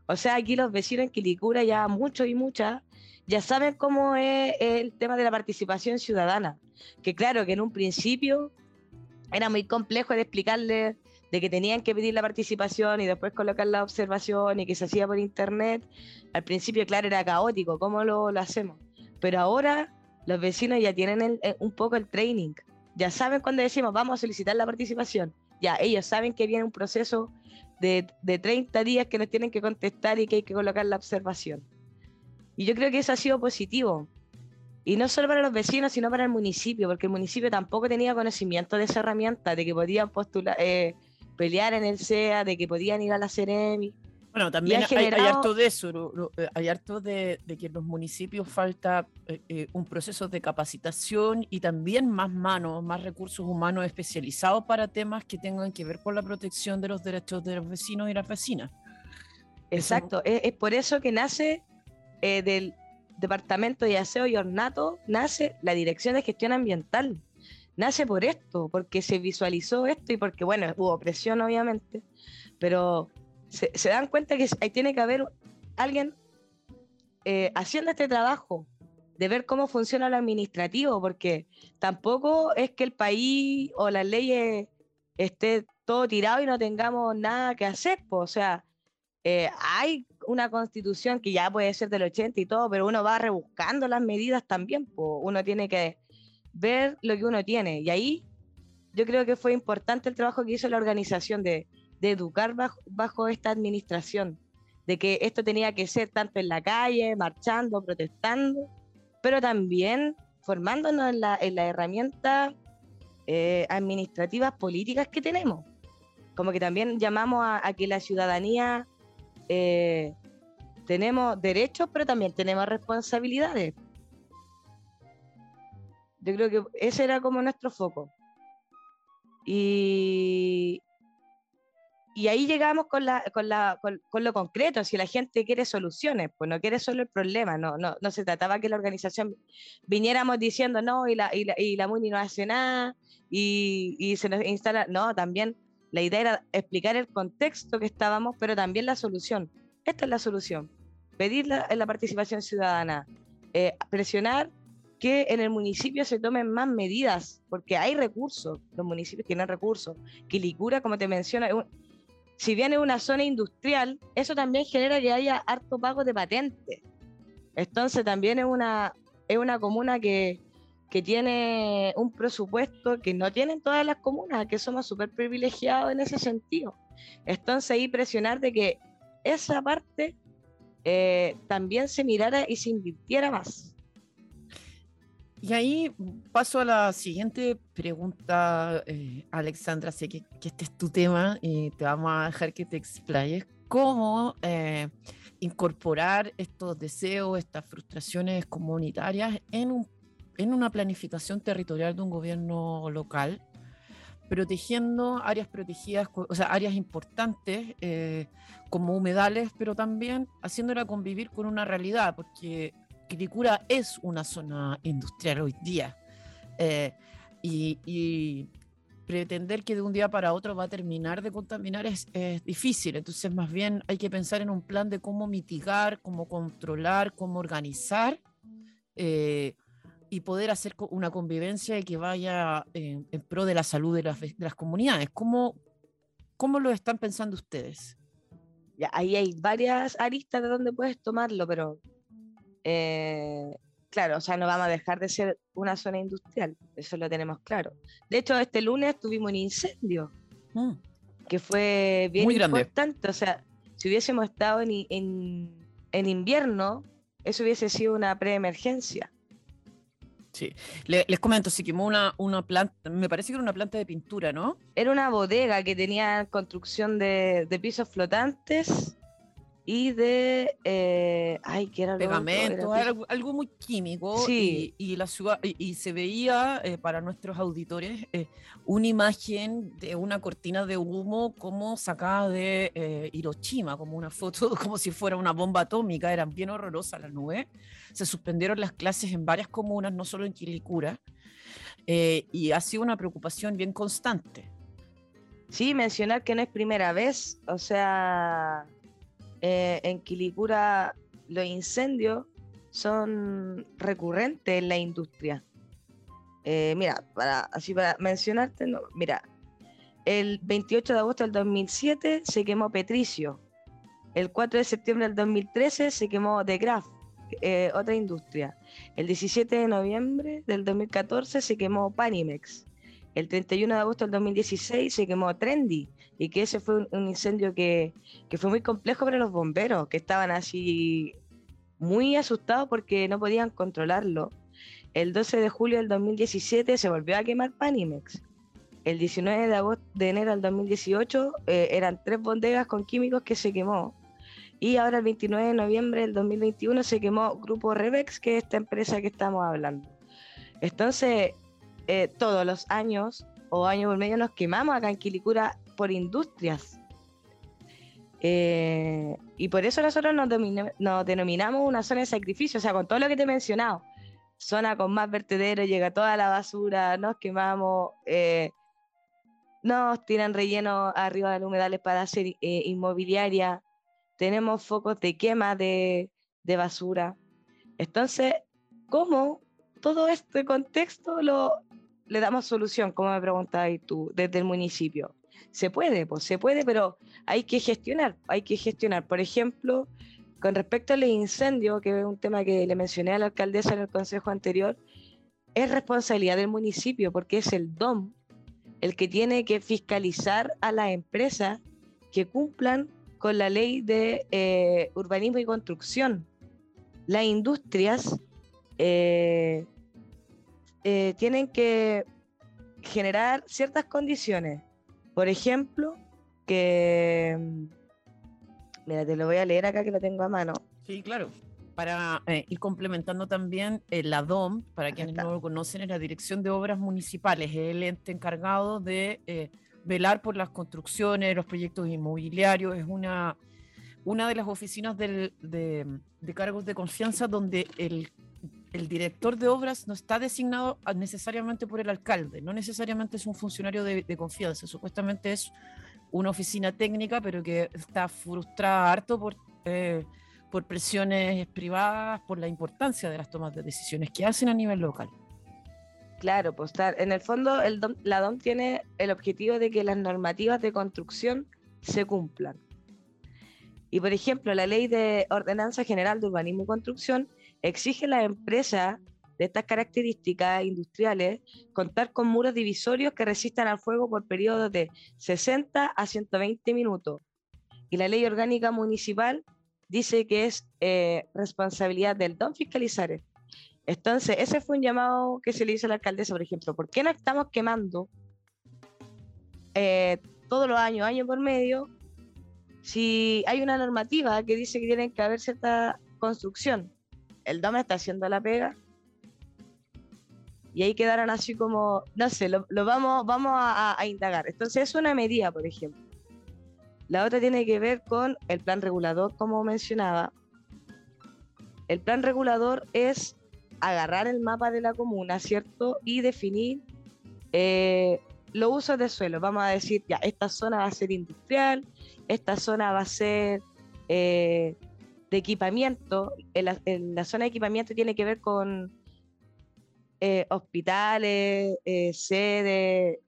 O sea, aquí los vecinos en Quilicura ya muchos y muchas ya saben cómo es el tema de la participación ciudadana. Que claro, que en un principio era muy complejo de explicarles de que tenían que pedir la participación y después colocar la observación y que se hacía por internet. Al principio, claro, era caótico, ¿cómo lo, hacemos? Pero ahora los vecinos ya tienen un poco el training. Ya saben cuando decimos vamos a solicitar la participación. Ya ellos saben que viene un proceso de, de 30 días que nos tienen que contestar y que hay que colocar la observación. Y yo creo que eso ha sido positivo. Y no solo para los vecinos, sino para el municipio, porque el municipio tampoco tenía conocimiento de esa herramienta, de que podían postular, eh, pelear en el SEA, de que podían ir a la CEREMI. Bueno, también hay, harto de eso, eh, hay harto de, que en los municipios falta eh, un proceso de capacitación y también más manos, más recursos humanos especializados para temas que tengan que ver con la protección de los derechos de los vecinos y las vecinas. Exacto, es, por eso que nace eh, del Departamento de Aseo y Ornato nace la Dirección de Gestión Ambiental. Nace por esto, porque se visualizó esto y porque, bueno, hubo presión obviamente, pero se, dan cuenta que ahí tiene que haber alguien eh, haciendo este trabajo de ver cómo funciona lo administrativo, porque tampoco es que el país o las leyes esté todo tirado y no tengamos nada que hacer, o sea, eh, hay una constitución que ya puede ser del 80 y todo, pero uno va rebuscando las medidas también, uno tiene que ver lo que uno tiene. Y ahí yo creo que fue importante el trabajo que hizo la organización de, educar bajo, esta administración, de que esto tenía que ser tanto en la calle, marchando, protestando, pero también formándonos en la, en herramienta eh, administrativas políticas que tenemos. Como que también llamamos a que la ciudadanía eh, tenemos derechos, pero también tenemos responsabilidades. Yo creo que ese era como nuestro foco. Y, y ahí llegamos con, la, con, la, con, lo concreto, si la gente quiere soluciones, pues no quiere solo el problema, no, no, no se trataba que la organización viniéramos diciendo no y la, y la, y la MUNI no hace nada y, y, se nos instala, no, también la idea era explicar el contexto que estábamos, pero también la solución. Esta es la solución, pedir la, participación ciudadana, eh, presionar que en el municipio se tomen más medidas, porque hay recursos, los municipios tienen recursos. Quilicura, como te menciono, si bien es una zona industrial, eso también genera que haya harto pago de patentes. Entonces también es una, es una comuna que, que tiene un presupuesto que no tienen todas las comunas, que somos súper privilegiados en ese sentido. Entonces ahí presionar de que esa parte eh, también se mirara y se invirtiera más. Y ahí paso a la siguiente pregunta, eh, Alexandra. Sé que, este es tu tema y te vamos a dejar que te explayes. ¿Cómo eh, incorporar estos deseos, estas frustraciones comunitarias en, un, en una planificación territorial de un gobierno local? protegiendo áreas protegidas, o sea, áreas importantes eh, como humedales, pero también haciéndola convivir con una realidad, porque Quilicura es una zona industrial hoy día. Eh, y, pretender que de un día para otro va a terminar de contaminar es, difícil. Entonces, más bien hay que pensar en un plan de cómo mitigar, cómo controlar, cómo organizar eh, y poder hacer una convivencia que vaya en, pro de la salud de las, de las comunidades. ¿Cómo, ¿Cómo lo están pensando ustedes? Ya, ahí hay varias aristas de donde puedes tomarlo, pero eh, claro, o sea, no vamos a dejar de ser una zona industrial, eso lo tenemos claro. De hecho, este lunes tuvimos un incendio mm. que fue bien Muy importante, o sea, si hubiésemos estado en, en, invierno, eso hubiese sido una preemergencia. Sí, les comento, se quemó una, una planta, me parece que era una planta de pintura, ¿no? Era una bodega que tenía construcción de, de pisos flotantes y de eh, ay que era pegamento algo, muy químico y, la ciudad y, se veía eh, para nuestros auditores eh, una imagen de una cortina de humo como sacada de Hiroshima como una foto como si fuera una bomba atómica eran bien horrorosas las nubes. Se suspendieron las clases en varias comunas no solo en Quilicura y ha sido una preocupación bien constante. Sí mencionar que no es primera vez o sea eh, en Quilicura los incendios son recurrentes en la industria. Eh, mira, para, así para mencionarte, mira, el 28 de agosto del 2007 se quemó Petricio. El 4 de septiembre del 2013 se quemó De Graaf, eh, otra industria. El 17 de noviembre del 2014 se quemó Panimex. El 31 de agosto del 2016 se quemó Trendy, y que ese fue un, incendio que, fue muy complejo para los bomberos, que estaban así muy asustados porque no podían controlarlo. El 12 de julio del 2017 se volvió a quemar Panimex. El 19 de, agosto, de enero del 2018 eh, eran tres bodegas con químicos que se quemó. Y ahora el 29 de noviembre del 2021 se quemó Grupo Revex, que es esta empresa que estamos hablando. Entonces, eh, todos los años o año por medio nos quemamos acá en Quilicura por industrias. Eh, y por eso nosotros nos, denominamos una zona de sacrificio, o sea, con todo lo que te he mencionado, zona con más vertederos, llega toda la basura, nos quemamos, eh, nos tiran relleno arriba de los humedales para hacer eh, inmobiliaria, tenemos focos de quema de, de basura. Entonces, ¿cómo todo este contexto lo, le damos solución, como me preguntabas tú, desde el municipio? Se puede, pues se puede, pero hay que gestionar, hay que gestionar. Por ejemplo, con respecto al incendio, que es un tema que le mencioné a la alcaldesa en el consejo anterior, es responsabilidad del municipio porque es el DOM el que tiene que fiscalizar a las empresas que cumplan con la ley de eh, urbanismo y construcción. Las industrias eh, eh, tienen que generar ciertas condiciones por ejemplo, que... Mira, te lo voy a leer acá que lo tengo a mano. Sí, claro. para eh, ir complementando también, la DOM, para quienes no lo conocen, es la Dirección de Obras Municipales, es el ente encargado de velar por las construcciones, los proyectos inmobiliarios, es una, una de las oficinas de, de, cargos de confianza donde el, el, director de obras no está designado necesariamente por el alcalde, no necesariamente es un funcionario de, de confianza, supuestamente es una oficina técnica, pero que está frustrada harto por, eh, por presiones privadas, por la importancia de las tomas de decisiones que hacen a nivel local. Claro, pues en el fondo el la DOM tiene el objetivo de que las normativas de construcción se cumplan. Y por ejemplo, la ley de Ordenanza General de Urbanismo y Construcción exige a las empresas de estas características industriales contar con muros divisorios que resistan al fuego por periodos de 60 a 120 minutos. Y la ley orgánica municipal dice que es eh, responsabilidad del DOM fiscalizar. Entonces, ese fue un llamado que se le hizo a la alcaldesa, por ejemplo, ¿por qué no estamos quemando eh, todos los años, año por medio, si hay una normativa que dice que tiene que haber cierta construcción? El DOM está haciendo la pega y ahí quedaron así como, no sé, lo, vamos, vamos a, a, indagar. Entonces es una medida, por ejemplo. La otra tiene que ver con el plan regulador, como mencionaba. El plan regulador es agarrar el mapa de la comuna, ¿cierto? Y definir eh, los usos de suelo. Vamos a decir, ya, esta zona va a ser industrial, esta zona va a ser eh, de equipamiento. En la, zona de equipamiento tiene que ver con eh, hospitales, sedes.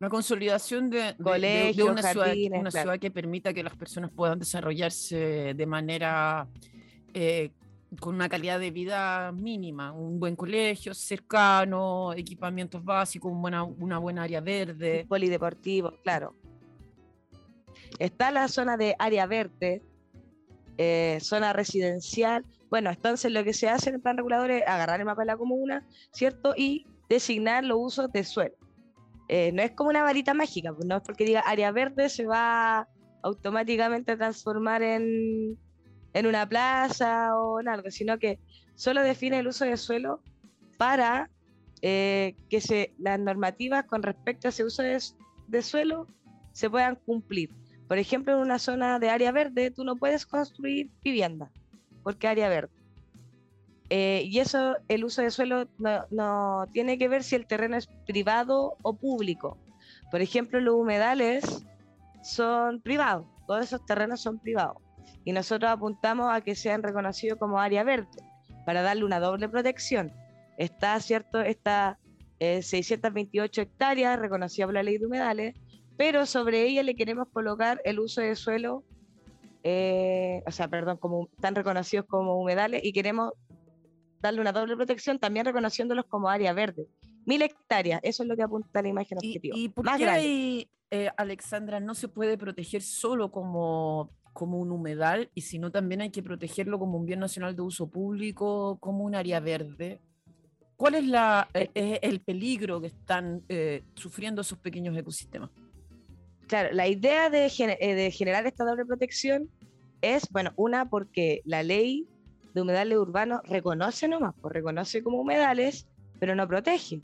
una consolidación de, colegios, una, ciudad, una ciudad, que permita que las personas puedan desarrollarse de manera con una calidad de vida mínima, un buen colegio cercano, equipamientos básicos, una buena, área verde. Polideportivo, claro. Está la zona de área verde, eh, zona residencial. Bueno, entonces lo que se hace en el plan regulador es agarrar el mapa de la comuna, ¿cierto? Y designar los usos de suelo. Eh, no es como una varita mágica, pues no es porque diga área verde se va automáticamente a transformar en, en una plaza o en algo, sino que solo define el uso de suelo para eh, que se, las normativas con respecto a ese uso de, suelo se puedan cumplir. Por ejemplo, en una zona de área verde, tú no puedes construir vivienda, porque área verde. Eh, y eso, el uso de suelo no, no, tiene que ver si el terreno es privado o público. Por ejemplo, los humedales son privados, todos esos terrenos son privados y nosotros apuntamos a que sean reconocidos como área verde para darle una doble protección. Está, ¿cierto? Está 628 eh, hectáreas reconocidas por la ley de humedales, pero sobre ella le queremos colocar el uso de suelo, eh, o sea, perdón, como están reconocidos como humedales y queremos darle una doble protección también reconociéndolos como área verde. Mil hectáreas, eso es lo que apunta la imagen objetiva. ¿Y, por qué eh, Alexandra, no se puede proteger solo como como un humedal y si no también hay que protegerlo como un bien nacional de uso público, como un área verde. ¿Cuál es la, eh, eh, el peligro que están eh, sufriendo esos pequeños ecosistemas? Claro, la idea de, de, generar esta doble protección es, bueno, una porque la ley de humedales urbanos reconoce nomás, pues reconoce como humedales, pero no protege.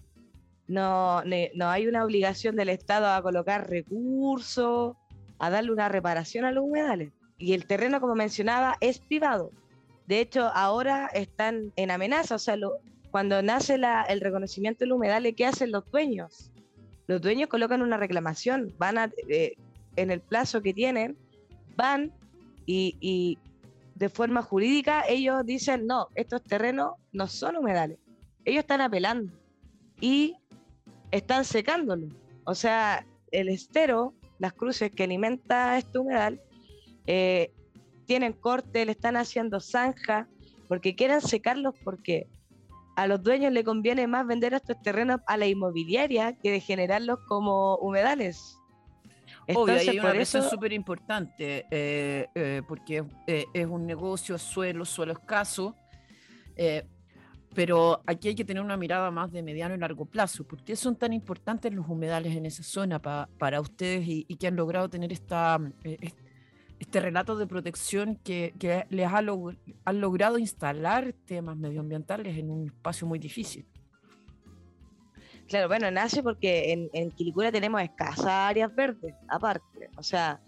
No, no hay una obligación del Estado a colocar recursos, a darle una reparación a los humedales y el terreno, como mencionaba, es privado. De hecho, ahora están en amenaza, o sea, cuando nace el reconocimiento del humedal, ¿qué hacen los dueños? Los dueños colocan una reclamación, van a, eh, en el plazo que tienen, van y, de forma jurídica ellos dicen, no, estos terrenos no son humedales. Ellos están apelando y están secándolo. O sea, el estero, las cruces que alimenta este humedal, eh, tienen corte, le están haciendo zanja, porque quieren secarlos porque a los dueños le conviene más vender estos terrenos a la inmobiliaria que de generarlos como humedales. Obvio, hay una eso es súper importante, eh, eh, porque es un negocio, suelo, suelo escaso, pero aquí hay que tener una mirada más de mediano y largo plazo. ¿Por qué son tan importantes los humedales en esa zona para ustedes y, que han logrado tener esta, este relato de protección que, que les ha han logrado instalar temas medioambientales en un espacio muy difícil. Claro, bueno, nace porque en, en Quilicura tenemos escasas áreas verdes, aparte. O sea,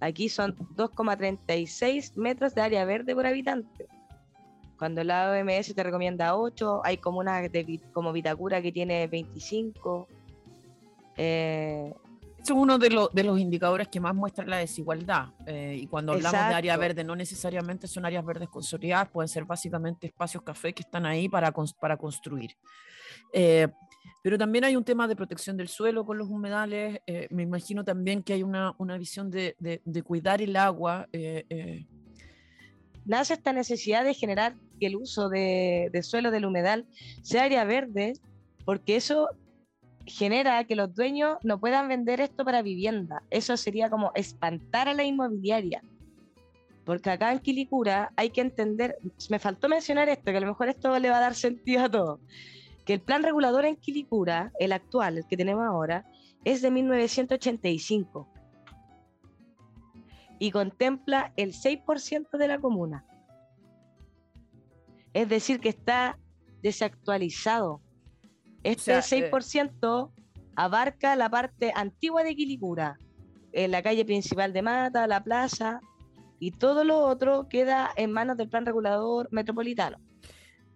aquí son 2,36 metros de área verde por habitante. Cuando la OMS te recomienda 8, hay comunas de, como Vitacura que tiene 25. Eh, es uno de, de, los indicadores que más muestran la desigualdad. Eh, y cuando hablamos de área verde, no necesariamente son áreas verdes consolidadas, pueden ser básicamente espacios café que están ahí para, para construir. Eh, pero también hay un tema de protección del suelo con los humedales. Eh, me imagino también que hay una, una visión de, de, cuidar el agua. Eh, eh. Nace esta necesidad de generar que el uso de, de suelo del humedal sea área verde, porque eso genera que los dueños no puedan vender esto para vivienda. Eso sería como espantar a la inmobiliaria. Porque acá en Quilicura hay que entender, me faltó mencionar esto, que a lo mejor esto le va a dar sentido a todo que el plan regulador en Quilicura, el actual, el que tenemos ahora, es de 1985 y contempla el 6% de la comuna. Es decir, que está desactualizado. Este 6% eh, abarca la parte antigua de Quilicura, en la calle principal de Mata, la plaza, y todo lo otro queda en manos del plan regulador metropolitano.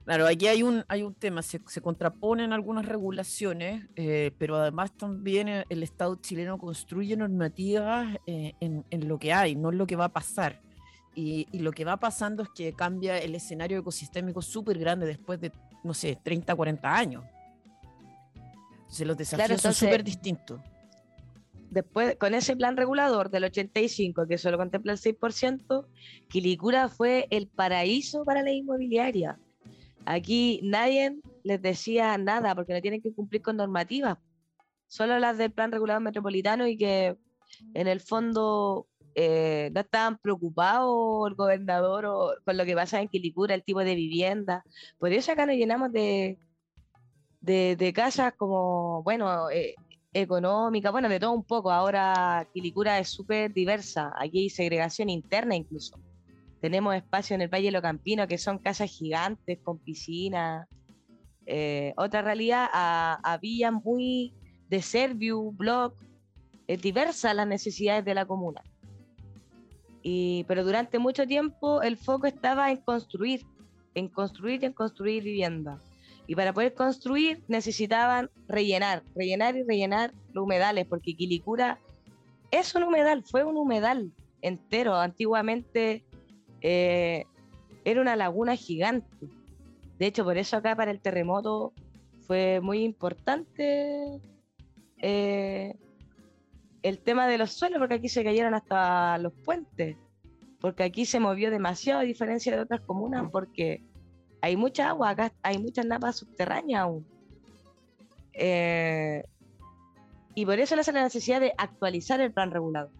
Claro, aquí hay un, hay un tema, se, se contraponen algunas regulaciones, eh, pero además también el Estado chileno construye normativas eh, en, en, lo que hay, no en lo que va a pasar. Y, y lo que va pasando es que cambia el escenario ecosistémico súper grande después de, no sé, 30, 40 años. Entonces los desafíos son súper distintos. Después, con ese plan regulador del 85, que solo contempla el 6%, Quilicura fue el paraíso para la inmobiliaria Aquí nadie les decía nada porque no tienen que cumplir con normativas, solo las del plan regulador metropolitano y que en el fondo eh, no estaban preocupados el gobernador con lo que pasa en Quilicura, el tipo de vivienda. Por eso acá nos llenamos de, de, casas como, bueno, eh, económica, bueno, de todo un poco. Ahora Quilicura es súper diversa, aquí hay segregación interna incluso. Tenemos espacio en el Valle Locampino que son casas gigantes con piscina. Eh, otra realidad, a, muy de Serviu, Block, es diversa las necesidades de la comuna. Y, pero durante mucho tiempo el foco estaba en construir, en construir y en construir vivienda. Y para poder construir necesitaban rellenar, rellenar y rellenar los humedales, porque Quilicura es un humedal, fue un humedal entero. Antiguamente eh, era una laguna gigante. De hecho, por eso acá para el terremoto fue muy importante eh, el tema de los suelos, porque aquí se cayeron hasta los puentes, porque aquí se movió demasiado a diferencia de otras comunas, porque hay mucha agua, acá hay muchas napas subterráneas aún. Eh, y por eso hace la necesidad de actualizar el plan regulado.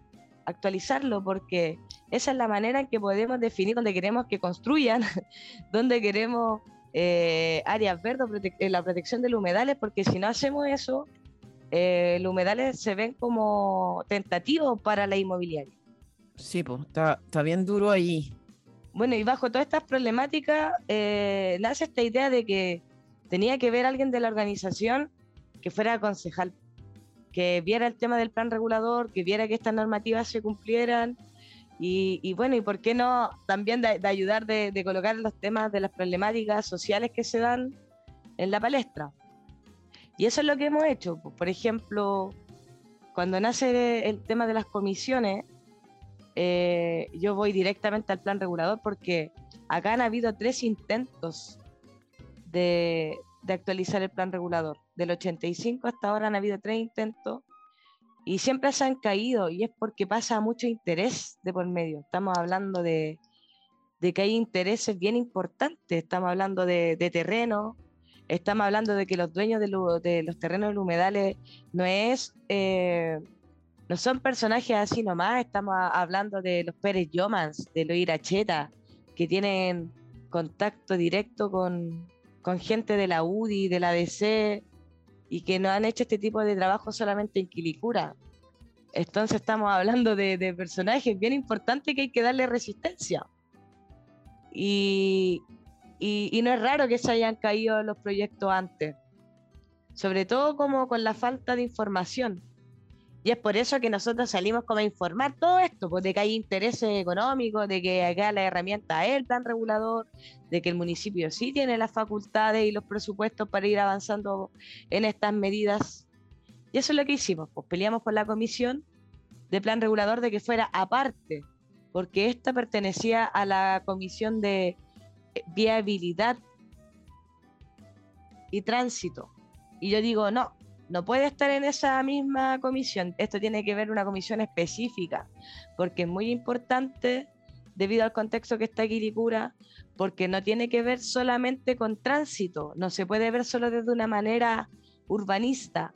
Actualizarlo porque esa es la manera en que podemos definir dónde queremos que construyan, dónde queremos eh, áreas verdes, eh, la protección de los humedales, porque si no hacemos eso, los humedales se ven como tentativos para la inmobiliaria. Sí, pues está bien duro ahí. Bueno, y bajo todas estas problemáticas, nace esta idea de que tenía que ver alguien de la organización que fuera concejal, que viera el tema del plan regulador, que viera que estas normativas se cumplieran y, bueno, y por qué no también de, ayudar de, colocar los temas de las problemáticas sociales que se dan en la palestra. Y eso es lo que hemos hecho. Por ejemplo, cuando nace el tema de las comisiones, eh, yo voy directamente al plan regulador porque acá han habido tres intentos de, de actualizar el plan regulador. Del 85 hasta ahora han habido tres intentos y siempre se han caído y es porque pasa mucho interés de por medio. Estamos hablando de, que hay intereses bien importantes, estamos hablando de, terreno, estamos hablando de que los dueños de, los terrenos de humedales no es... Eh, no son personajes así nomás, estamos hablando de los Pérez Yomans, de los Iracheta, que tienen contacto directo con, con gente de la UDI, de la DC, y que no han hecho este tipo de trabajo solamente en Quilicura. Entonces estamos hablando de, personajes bien importantes que hay que darle resistencia. Y, y, no es raro que se hayan caído los proyectos antes, sobre todo como con la falta de información. Y es por eso que nosotros salimos como a informar todo esto, pues de que hay intereses económicos, de que acá la herramienta es el plan regulador, de que el municipio sí tiene las facultades y los presupuestos para ir avanzando en estas medidas. Y eso es lo que hicimos, pues peleamos con la comisión de plan regulador de que fuera aparte, porque esta pertenecía a la comisión de viabilidad y tránsito. Y yo digo, no, no puede estar en esa misma comisión. Esto tiene que ver una comisión específica, porque es muy importante debido al contexto que está Quilicura, porque no tiene que ver solamente con tránsito, no se puede ver solo desde una manera urbanista,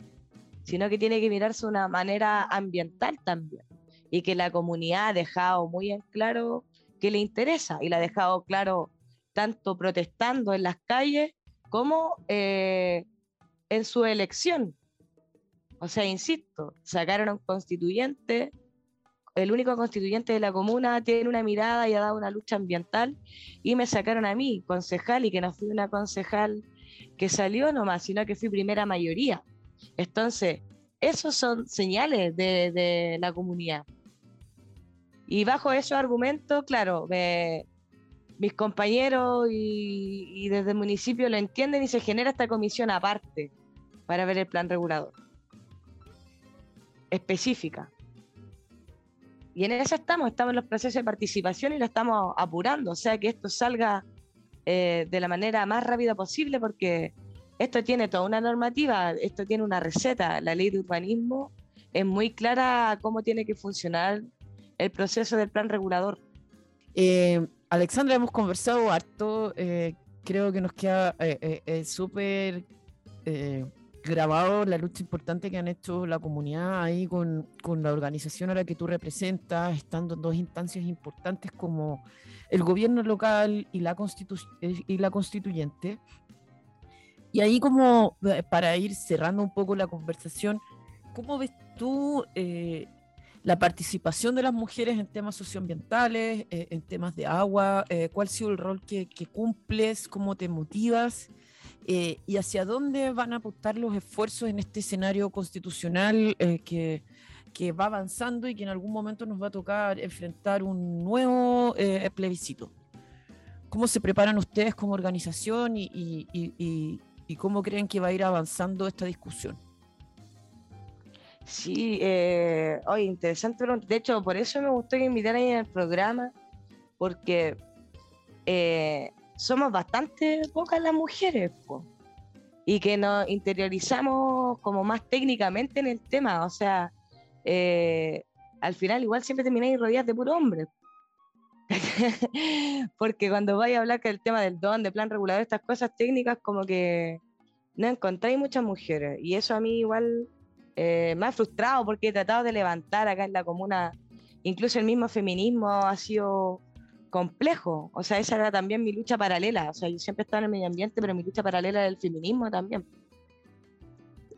sino que tiene que mirarse de una manera ambiental también. Y que la comunidad ha dejado muy en claro que le interesa y la ha dejado claro tanto protestando en las calles como eh, en su elección. O sea, insisto, sacaron a un constituyente, el único constituyente de la comuna tiene una mirada y ha dado una lucha ambiental, y me sacaron a mí, concejal, y que no fui una concejal que salió nomás, sino que fui primera mayoría. Entonces, esos son señales de, la comunidad. Y bajo esos argumentos, claro, mis compañeros y, y, desde el municipio lo entienden y se genera esta comisión aparte para ver el plan regulador específica. Y en eso estamos, estamos en los procesos de participación y lo estamos apurando, o sea que esto salga eh, de la manera más rápida posible porque esto tiene toda una normativa, esto tiene una receta, la ley de urbanismo es muy clara cómo tiene que funcionar el proceso del plan regulador. Eh, Alexandra, hemos conversado harto, eh, creo que nos queda súper grabado la lucha importante que han hecho la comunidad ahí con, con, la organización a la que tú representas, estando en dos instancias importantes como el gobierno local y la, constitu y la constituyente. Y ahí como eh, para ir cerrando un poco la conversación, ¿cómo ves tú eh, la participación de las mujeres en temas socioambientales, eh, en temas de agua? ¿Cuál ha sido el rol que, que cumples? ¿Cómo te motivas? Eh, y hacia dónde van a apuntar los esfuerzos en este escenario constitucional eh, que, va avanzando y que en algún momento nos va a tocar enfrentar un nuevo eh, plebiscito. ¿Cómo se preparan ustedes como organización y, cómo creen que va a ir avanzando esta discusión? Sí, oye, interesante De hecho, por eso me gustó que invitaran el programa, porque somos bastante pocas las mujeres, y que nos interiorizamos como más técnicamente en el tema, o sea, eh, al final igual siempre termináis rodeadas de puro hombre. Porque cuando vais a hablar del tema del don, de plan regulador, estas cosas técnicas, como que no encontráis muchas mujeres. Y eso a mí igual eh, me ha frustrado porque he tratado de levantar acá en la comuna, incluso el mismo feminismo ha sido complejo. O sea, esa era también mi lucha paralela. O sea, yo siempre estaba en el medio ambiente, pero mi lucha paralela era el feminismo también.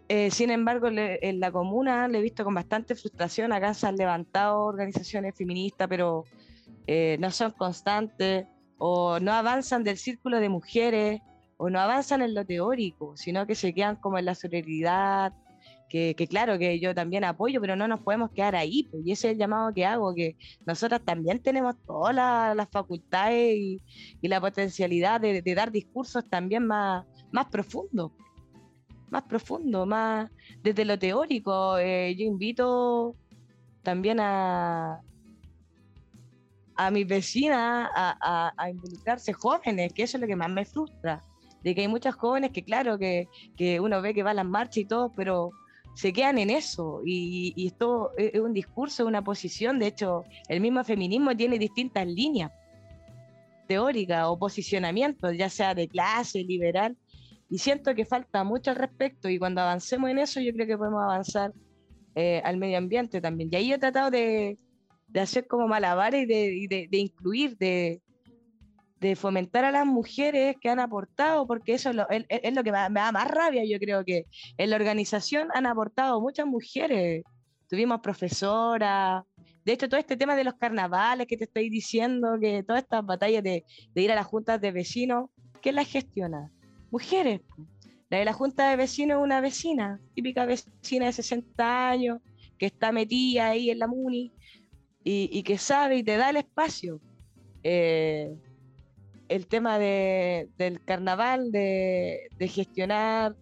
Eh, sin embargo, en la comuna le he visto con bastante frustración. Acá se han levantado organizaciones feministas, pero eh, no son constantes o no avanzan del círculo de mujeres o no avanzan en lo teórico, sino que se quedan como en la solidaridad, que, claro, que yo también apoyo, pero no nos podemos quedar ahí, pues, y ese es el llamado que hago, que nosotras también tenemos todas las, facultades y, la potencialidad de, dar discursos también más, más profundos, más profundo, más desde lo teórico. Eh, yo invito también a, a mis vecinas a, a, involucrarse jóvenes, que eso es lo que más me frustra, de que hay muchas jóvenes que claro, que, que uno ve que va a las marchas y todo, pero se quedan en eso. Y, esto es un discurso, una posición, de hecho el mismo feminismo tiene distintas líneas teóricas o posicionamientos, ya sea de clase, liberal, y siento que falta mucho al respecto. Y cuando avancemos en eso yo creo que podemos avanzar eh, al medio ambiente también. Y ahí he tratado de, hacer como malabares y de, de incluir, de, de fomentar a las mujeres que han aportado, porque eso es lo, que me da, más rabia, yo creo que en la organización han aportado muchas mujeres, tuvimos profesoras. De hecho, todo este tema de los carnavales que te estoy diciendo, que todas estas batallas de, de ir a las juntas de vecinos, ¿quién las gestiona? Mujeres. La de la junta de vecinos es una vecina, típica vecina de 60 años, que está metida ahí en la MUNI y, que sabe y te da el espacio. Eh, el tema de, del carnaval, de, gestionar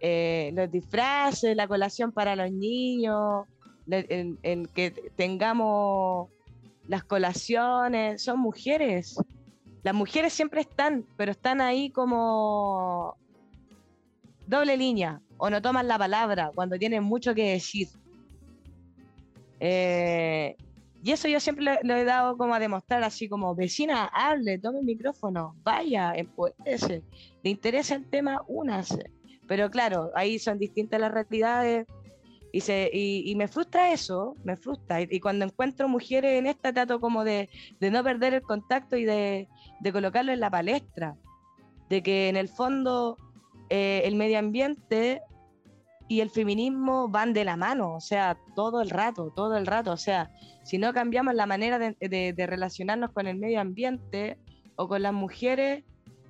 eh, los disfraces, la colación para los niños, el, que tengamos las colaciones, son mujeres. Las mujeres siempre están, pero están ahí como doble línea, o no toman la palabra cuando tienen mucho que decir. Eh, y eso yo siempre lo, he dado como a demostrar, así como, vecina, hable, tome el micrófono, vaya, empodérese, le interesa el tema, únase. Pero claro, ahí son distintas las realidades y, se, y, me frustra eso, me frustra. Y, cuando encuentro mujeres en esta, trato como de, de no perder el contacto y de, de, colocarlo en la palestra. De que en el fondo eh, el medio ambiente y el feminismo van de la mano, o sea, todo el rato, todo el rato. O sea, si no cambiamos la manera de, relacionarnos con el medio ambiente o con las mujeres,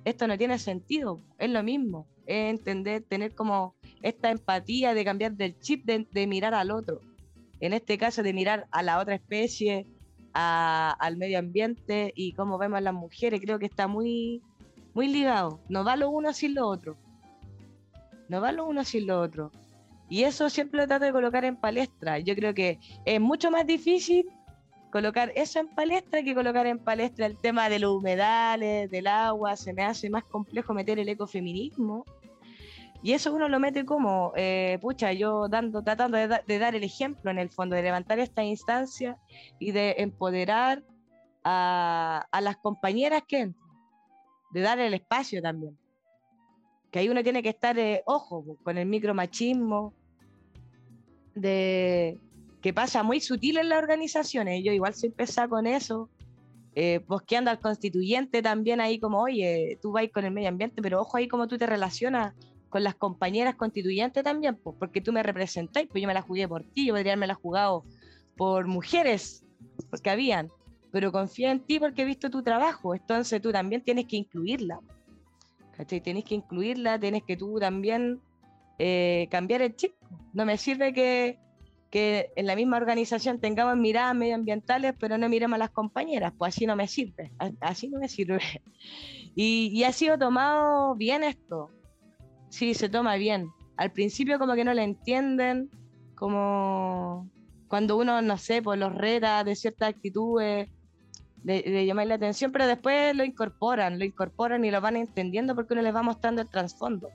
esto no tiene sentido. Es lo mismo, es entender, tener como esta empatía de cambiar del chip de, mirar al otro. En este caso, de mirar a la otra especie, al medio ambiente y cómo vemos a las mujeres, creo que está muy, muy ligado. No va lo uno sin lo otro. No va lo uno sin lo otro. Y eso siempre lo trato de colocar en palestra. Yo creo que es mucho más difícil colocar eso en palestra que colocar en palestra el tema de los humedales, del agua. Se me hace más complejo meter el ecofeminismo. Y eso uno lo mete como, eh, pucha, yo dando, tratando de, dar el ejemplo en el fondo, de levantar esta instancia y de empoderar a, a las compañeras que entran, de dar el espacio también que ahí uno tiene que estar, eh, ojo, con el micromachismo, de, que pasa muy sutil en las organizaciones. Yo igual soy pesada con eso, eh, bosqueando al constituyente también ahí como, oye, tú vas con el medio ambiente, pero ojo ahí cómo tú te relacionas con las compañeras constituyentes también, pues, porque tú me representáis, pues yo me la jugué por ti, yo podría haberme la jugado por mujeres, porque habían, pero confío en ti porque he visto tu trabajo, entonces tú también tienes que incluirla. ¿Cachai? Que incluirla, tenés que tú también eh, cambiar el chip. No me sirve que, que, en la misma organización tengamos miradas medioambientales, pero no miremos a las compañeras, pues así no me sirve, así no me sirve. Y, y ha sido tomado bien esto, sí, se toma bien. Al principio como que no le entienden, como cuando uno, no sé, pues los reta de ciertas actitudes, de, llamar la atención, pero después lo incorporan, lo incorporan y lo van entendiendo porque uno les va mostrando el trasfondo.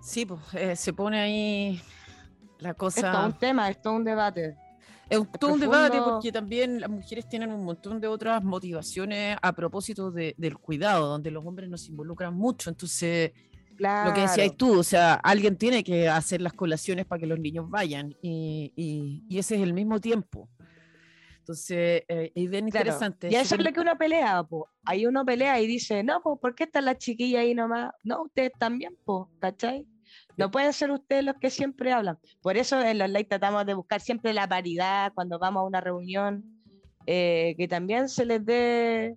Sí, pues eh, se pone ahí la cosa. Es todo un tema, es todo un debate. Es todo un debate porque también las mujeres tienen un montón de otras motivaciones a propósito del cuidado, donde los hombres nos involucran mucho. Entonces, lo que decías tú, o sea, alguien tiene que hacer las colaciones para que los niños vayan y, y, ese es el mismo tiempo. Entonces, eh, es bien interesante. Y eso es lo que uno pelea, po. Ahí uno pelea y dice, no, pues, ¿por qué están las chiquillas ahí nomás? No, ustedes también, po, ¿cachai? No pueden ser ustedes los que siempre hablan. Por eso en los likes tratamos de buscar siempre la paridad cuando vamos a una reunión, eh, que también se les dé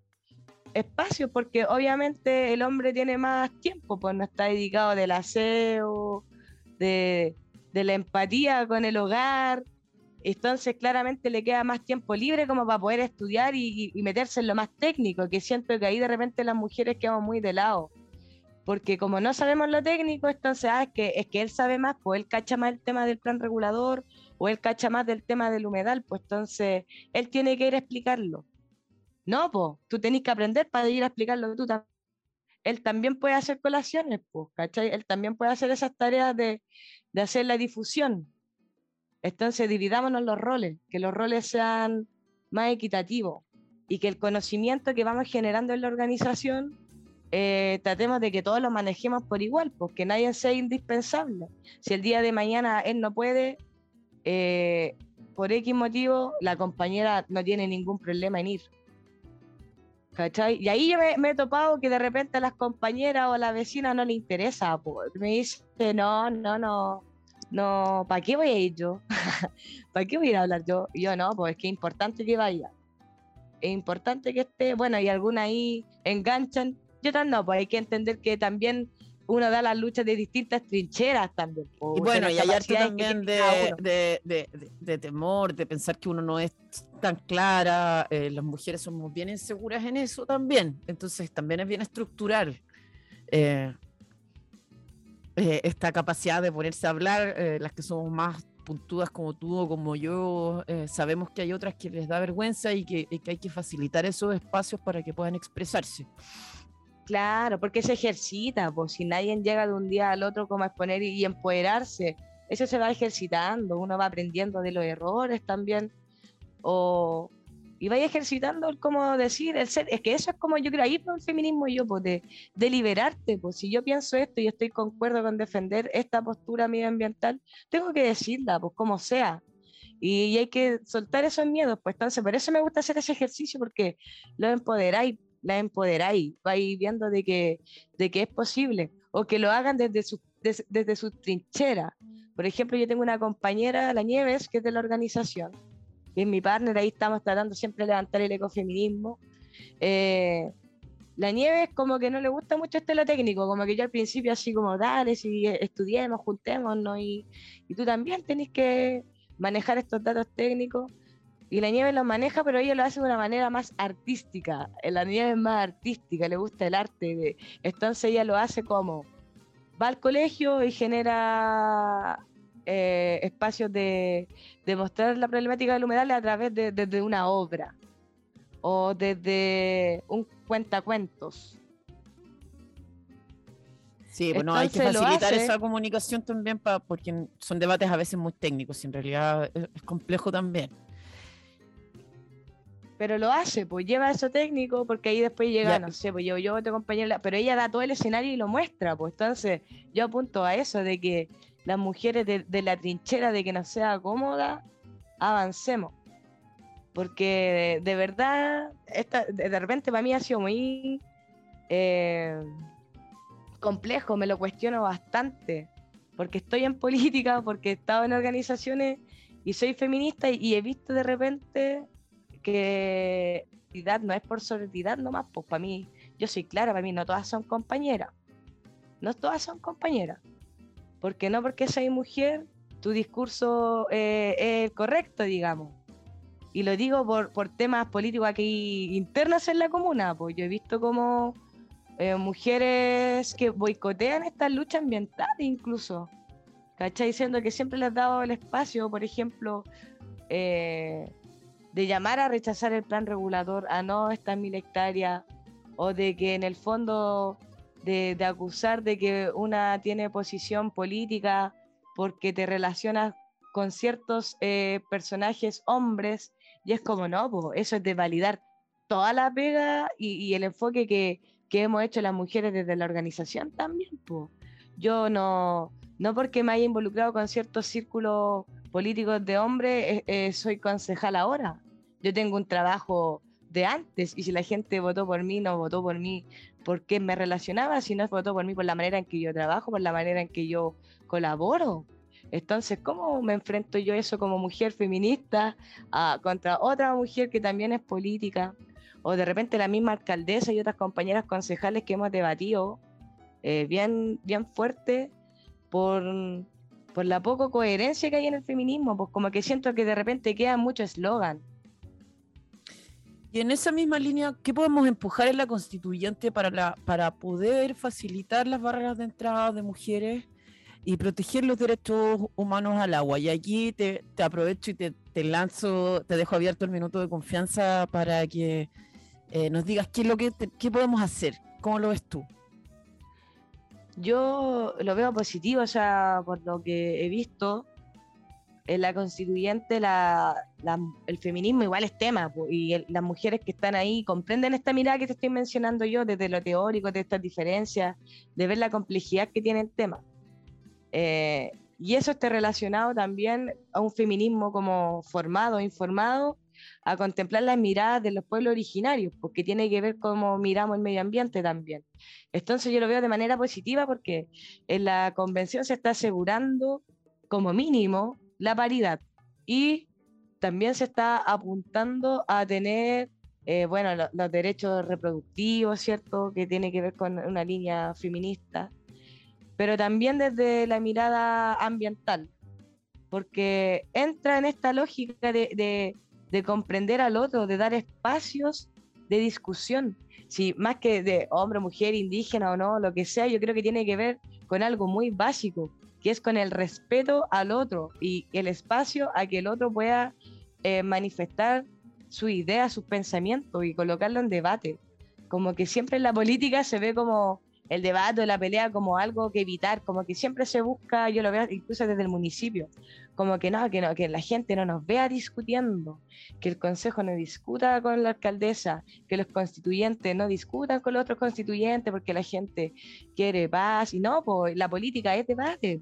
espacio, porque obviamente el hombre tiene más tiempo, pues no está dedicado del aseo, de, la empatía con el hogar, entonces claramente le queda más tiempo libre como para poder estudiar y, meterse en lo más técnico, que siento que ahí de repente las mujeres quedamos muy de lado. Porque como no sabemos lo técnico, entonces ah, es, que, es que él sabe más, pues él cacha más el tema del plan regulador o él cacha más del tema del humedal, pues entonces él tiene que ir a explicarlo. No, pues, tú tenés que aprender para ir a explicarlo tú también. Él también puede hacer colaciones, pues, ¿cachai? Él también puede hacer esas tareas de, hacer la difusión. Entonces, dividámonos los roles, que los roles sean más equitativos y que el conocimiento que vamos generando en la organización eh, tratemos de que todos lo manejemos por igual, porque nadie sea indispensable. Si el día de mañana él no puede, eh, por X motivo, la compañera no tiene ningún problema en ir. ¿Cachai? Y ahí yo me, he topado que de repente a las compañeras o a la vecina no le interesa. Me dice, no, no, no, no, ¿para qué voy a ir yo? ¿Para qué voy a ir a hablar yo? Y yo no, pues es que es importante que vaya. Es importante que esté, bueno, y algunas ahí enganchan. Yo también no, pues hay que entender que también uno da las luchas de distintas trincheras también. y bueno, y hay harto también de, de, de, temor, de pensar que uno no es tan clara, eh, las mujeres somos bien inseguras en eso también, entonces también es bien estructural. Eh, eh, esta capacidad de ponerse a hablar, las que somos más puntudas como tú o como yo, sabemos que hay otras que les da vergüenza y que, y que hay que facilitar esos espacios para que puedan expresarse. Claro, porque se ejercita, pues si nadie llega de un día al otro como a exponer y, empoderarse, eso se va ejercitando, uno va aprendiendo de los errores también, o, y vaya ejercitando el cómo decir, el ser, es que eso es como yo creo, ahí por el feminismo yo, pues de, de, liberarte, pues si yo pienso esto y estoy concuerdo con defender esta postura medioambiental, tengo que decirla, pues como sea, y, y, hay que soltar esos miedos, pues entonces por eso me gusta hacer ese ejercicio, porque lo empoderáis, la empoderáis, vais viendo de que, de que es posible, o que lo hagan desde su, desde su trinchera. Por ejemplo, yo tengo una compañera, la Nieves, que es de la organización, que es mi partner, ahí estamos tratando siempre de levantar el ecofeminismo. Eh, la Nieves como que no le gusta mucho este lo técnico, como que yo al principio así como, dale, si estudiemos, juntémonos, y, y tú también tenés que manejar estos datos técnicos. Y la nieve lo maneja, pero ella lo hace de una manera más artística. La nieve es más artística, le gusta el arte. Entonces ella lo hace como va al colegio y genera eh, espacios de, de, mostrar la problemática del humedal a través de, de, una obra o desde un cuentacuentos. Sí, bueno, hay que facilitar esa comunicación también para, porque son debates a veces muy técnicos y en realidad es complejo también pero lo hace, pues lleva eso técnico, porque ahí después llega, no sé, pues yo, yo te compañero, pero ella da todo el escenario y lo muestra, pues entonces yo apunto a eso, de que las mujeres de, la trinchera, de que no sea cómoda, avancemos. Porque de, verdad, esta, de, repente para mí ha sido muy eh, complejo, me lo cuestiono bastante, porque estoy en política, porque he estado en organizaciones y soy feminista y he visto de repente que no es por sororidad nomás, pues para mí, yo soy clara, para mí no todas son compañeras. No todas son compañeras. Porque no porque soy mujer, tu discurso eh, es correcto, digamos. Y lo digo por, por temas políticos aquí internos en la comuna, pues yo he visto como eh, mujeres que boicotean estas luchas ambientales incluso. ¿Cachai? Diciendo que siempre les he dado el espacio, por ejemplo, eh, de llamar a rechazar el plan regulador, a no estas mil hectáreas, o de que en el fondo de, acusar de que una tiene posición política porque te relacionas con ciertos eh, personajes hombres, y es como, no, eso es de validar toda la pega y, el enfoque que, hemos hecho las mujeres desde la organización también. Yo no, no porque me haya involucrado con ciertos círculos políticos de hombres, eh, eh, soy concejal ahora yo tengo un trabajo de antes y si la gente votó por mí, no votó por mí porque me relacionaba, sino votó por mí por la manera en que yo trabajo, por la manera en que yo colaboro. Entonces, ¿cómo me enfrento yo eso como mujer feminista contra otra mujer que también es política? O de repente la misma alcaldesa y otras compañeras concejales que hemos debatido eh, bien, bien fuerte por, por la poco coherencia que hay en el feminismo, pues como que siento que de repente queda mucho eslogan y en esa misma línea, ¿qué podemos empujar en la constituyente para, para poder facilitar las barreras de entrada de mujeres y proteger los derechos humanos al agua? Y aquí te, aprovecho y te, lanzo, te dejo abierto el minuto de confianza para que eh, nos digas qué es lo que qué podemos hacer, cómo lo ves tú. Yo lo veo positivo, o sea, por lo que he visto, en la constituyente la, el feminismo igual es tema, y las mujeres que están ahí comprenden esta mirada que te estoy mencionando yo, desde lo teórico, de estas diferencias, de ver la complejidad que tiene el tema. Eh, y eso está relacionado también a un feminismo como formado, informado, a contemplar las miradas de los pueblos originarios, porque tiene que ver cómo miramos el medio ambiente también. Entonces yo lo veo de manera positiva porque en la convención se está asegurando como mínimo la paridad y también se está apuntando a tener, eh, bueno, los derechos reproductivos, ¿cierto? Que tiene que ver con una línea feminista, pero también desde la mirada ambiental, porque entra en esta lógica de, de, comprender al otro, de dar espacios de discusión. Si más que de hombre, mujer, indígena o no, lo que sea, yo creo que tiene que ver con algo muy básico, que es con el respeto al otro y el espacio a que el otro pueda eh, manifestar su idea, sus pensamientos y colocarlo en debate. Como que siempre en la política se ve como el debate o la pelea como algo que evitar, como que siempre se busca, yo lo veo incluso desde el municipio, como que no, que no, que la gente no nos vea discutiendo, que el consejo no discuta con la alcaldesa, que los constituyentes no discutan con los otros constituyentes porque la gente quiere paz y no, pues la política es debate,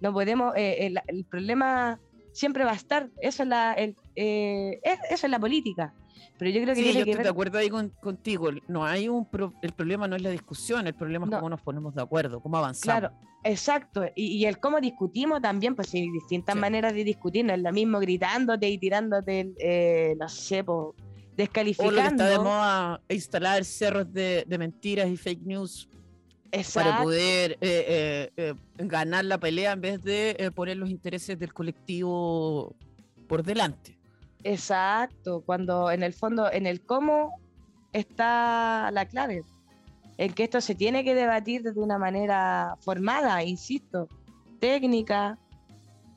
no podemos, eh, el, problema siempre va a estar. Eso es la, el, eh, eso es la política. Pero yo creo que sí, yo estoy de acuerdo ahí contigo. No hay un el problema no es la discusión, el problema es cómo nos ponemos de acuerdo, cómo avanzamos. Claro, exacto. Y, el cómo discutimos también, pues hay distintas maneras de discutir. No es lo mismo gritándote y tirándote, eh, no sé, descalificando. O lo que está de moda instalar cerros de, de mentiras y fake news para poder eh, eh, eh, ganar la pelea en vez de poner los intereses del colectivo por delante. Exacto, cuando en el fondo, en el cómo está la clave, en que esto se tiene que debatir de una manera formada, insisto, técnica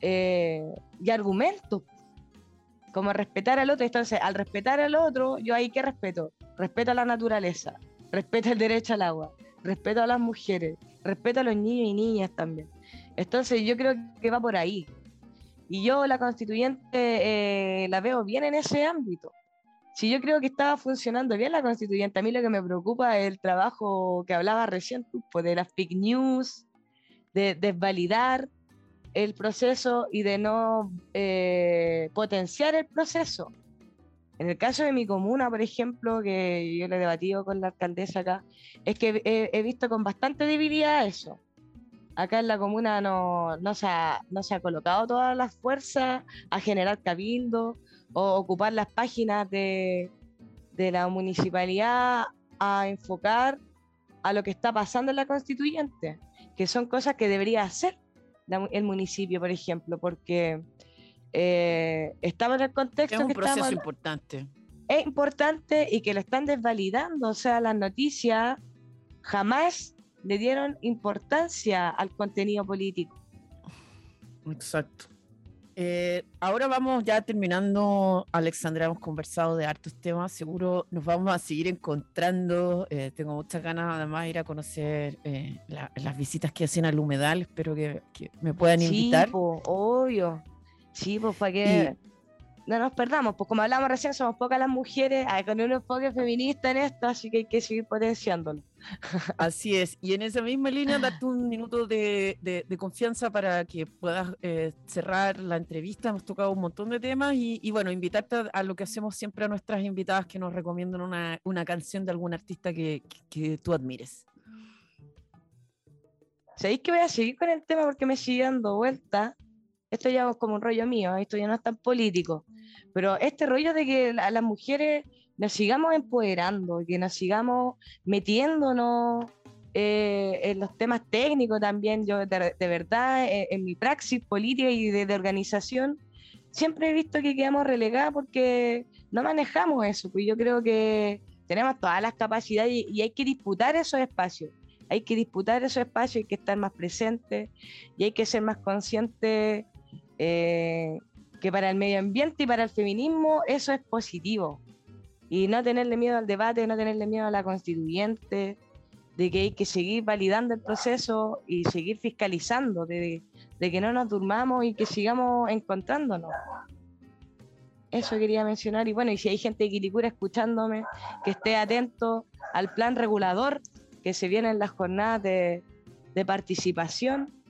y argumentos, como respetar al otro. Entonces, al respetar al otro, yo ahí qué respeto? Respeto a la naturaleza, respeto el derecho al agua, respeto a las mujeres, respeto a los niños y niñas también. Entonces yo creo que va por ahí. Y yo la constituyente eh, la veo bien en ese ámbito. Si yo creo que estaba funcionando bien la constituyente, a mí lo que me preocupa es el trabajo que hablaba recién, pues, de las fake news, de desvalidar el proceso y de no eh, potenciar el proceso. En el caso de mi comuna, por ejemplo, que yo le he debatido con la alcaldesa acá, es que he, visto con bastante debilidad eso. Acá en la comuna no, no, se ha, no se ha colocado todas las fuerzas a generar cabildo o ocupar las páginas de, de la municipalidad a enfocar a lo que está pasando en la constituyente, que son cosas que debería hacer el municipio, por ejemplo, porque eh, estamos en el contexto. Es un proceso importante. Es importante y que lo están desvalidando. O sea, las noticias jamás le dieron importancia al contenido político. Exacto. Eh, ahora vamos ya terminando, Alexandra, hemos conversado de hartos temas, seguro nos vamos a seguir encontrando, eh, tengo muchas ganas además de ir a conocer las visitas que hacen al humedal, espero que, me puedan invitar. Sí, obvio. Sí, pues para que no nos perdamos, pues como hablamos recién, somos pocas las mujeres, hay con un enfoque feminista en esto, así que hay que seguir potenciándolo. Así es, y en esa misma línea, darte un minuto de, de, confianza para que puedas eh, cerrar la entrevista. Hemos tocado un montón de temas y, bueno, invitarte a, lo que hacemos siempre a nuestras invitadas que nos recomiendan una, una canción de algún artista que, que, tú admires. ¿Sabéis que voy a seguir con el tema porque me sigue dando vuelta? Esto ya es como un rollo mío, esto ya no es tan político, pero este rollo de que a las mujeres nos sigamos empoderando, que nos sigamos metiéndonos eh, en los temas técnicos también, yo de, verdad, eh, en, mi praxis política y de, organización, siempre he visto que quedamos relegadas porque no manejamos eso, pues yo creo que tenemos todas las capacidades y, y hay que disputar esos espacios hay que disputar esos espacios, hay que estar más presentes y hay que ser más conscientes eh, que para el medio ambiente y para el feminismo eso es positivo. Y no tenerle miedo al debate, no tenerle miedo a la constituyente, de que hay que seguir validando el proceso y seguir fiscalizando, de, que no nos durmamos y que sigamos encontrándonos. Eso quería mencionar. Y bueno, y si hay gente de Quilicura escuchándome, que esté atento al plan regulador que se viene en las jornadas de, de participación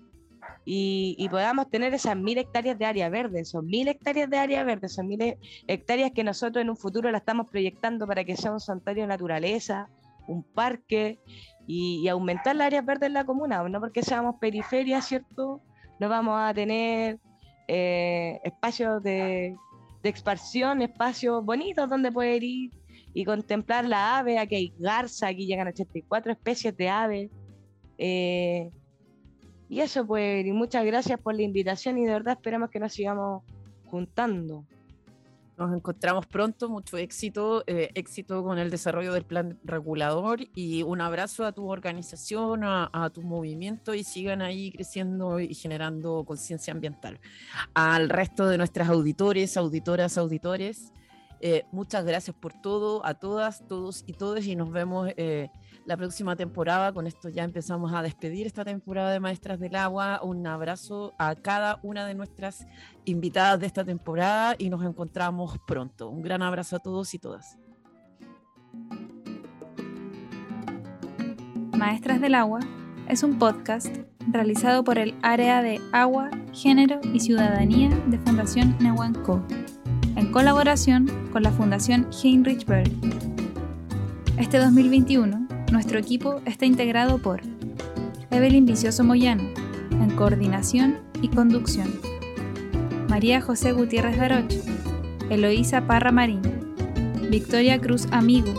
y, podamos tener esas mil hectáreas de área verde. Son mil hectáreas de área verde, son mil hectáreas que nosotros en un futuro la estamos proyectando para que sea un santuario de naturaleza, un parque y, aumentar las áreas verdes en la comuna, no porque seamos periferia, ¿cierto? No vamos a tener eh, espacios de, de expansión, espacios bonitos donde poder ir y contemplar la ave. Aquí hay garza, aquí llegan 84 especies de aves. Eh, y eso, pues, y muchas gracias por la invitación y de verdad esperamos que nos sigamos juntando. Nos encontramos pronto, mucho éxito, eh, éxito con el desarrollo del plan regulador y un abrazo a tu organización, a, tu movimiento y sigan ahí creciendo y generando conciencia ambiental. Al resto de nuestras auditores, auditoras, auditores, eh, muchas gracias por todo, a todas, todos y todas y nos vemos. Eh, la próxima temporada. Con esto ya empezamos a despedir esta temporada de Maestras del Agua. Un abrazo a cada una de nuestras invitadas de esta temporada y nos encontramos pronto. Un gran abrazo a todos y todas. Maestras del Agua es un podcast realizado por el Área de Agua, Género y Ciudadanía de Fundación Nehuanco, en colaboración con la Fundación Heinrich Böll. Este 2021 nuestro equipo está integrado por Evelyn Vicioso Moyano, en coordinación y conducción, María José Gutiérrez Daroche, Eloísa Parra Marín, Victoria Cruz Amigo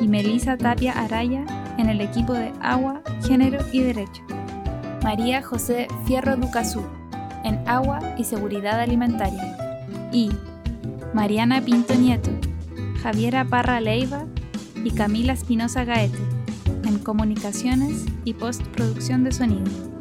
y Melisa Tapia Araya en el equipo de Agua, Género y Derecho. María José Fierro Ducazú en Agua y Seguridad Alimentaria. Y Mariana Pinto Nieto, Javiera Parra Leiva y Camila Espinosa Gaete, en comunicaciones y postproducción de sonido.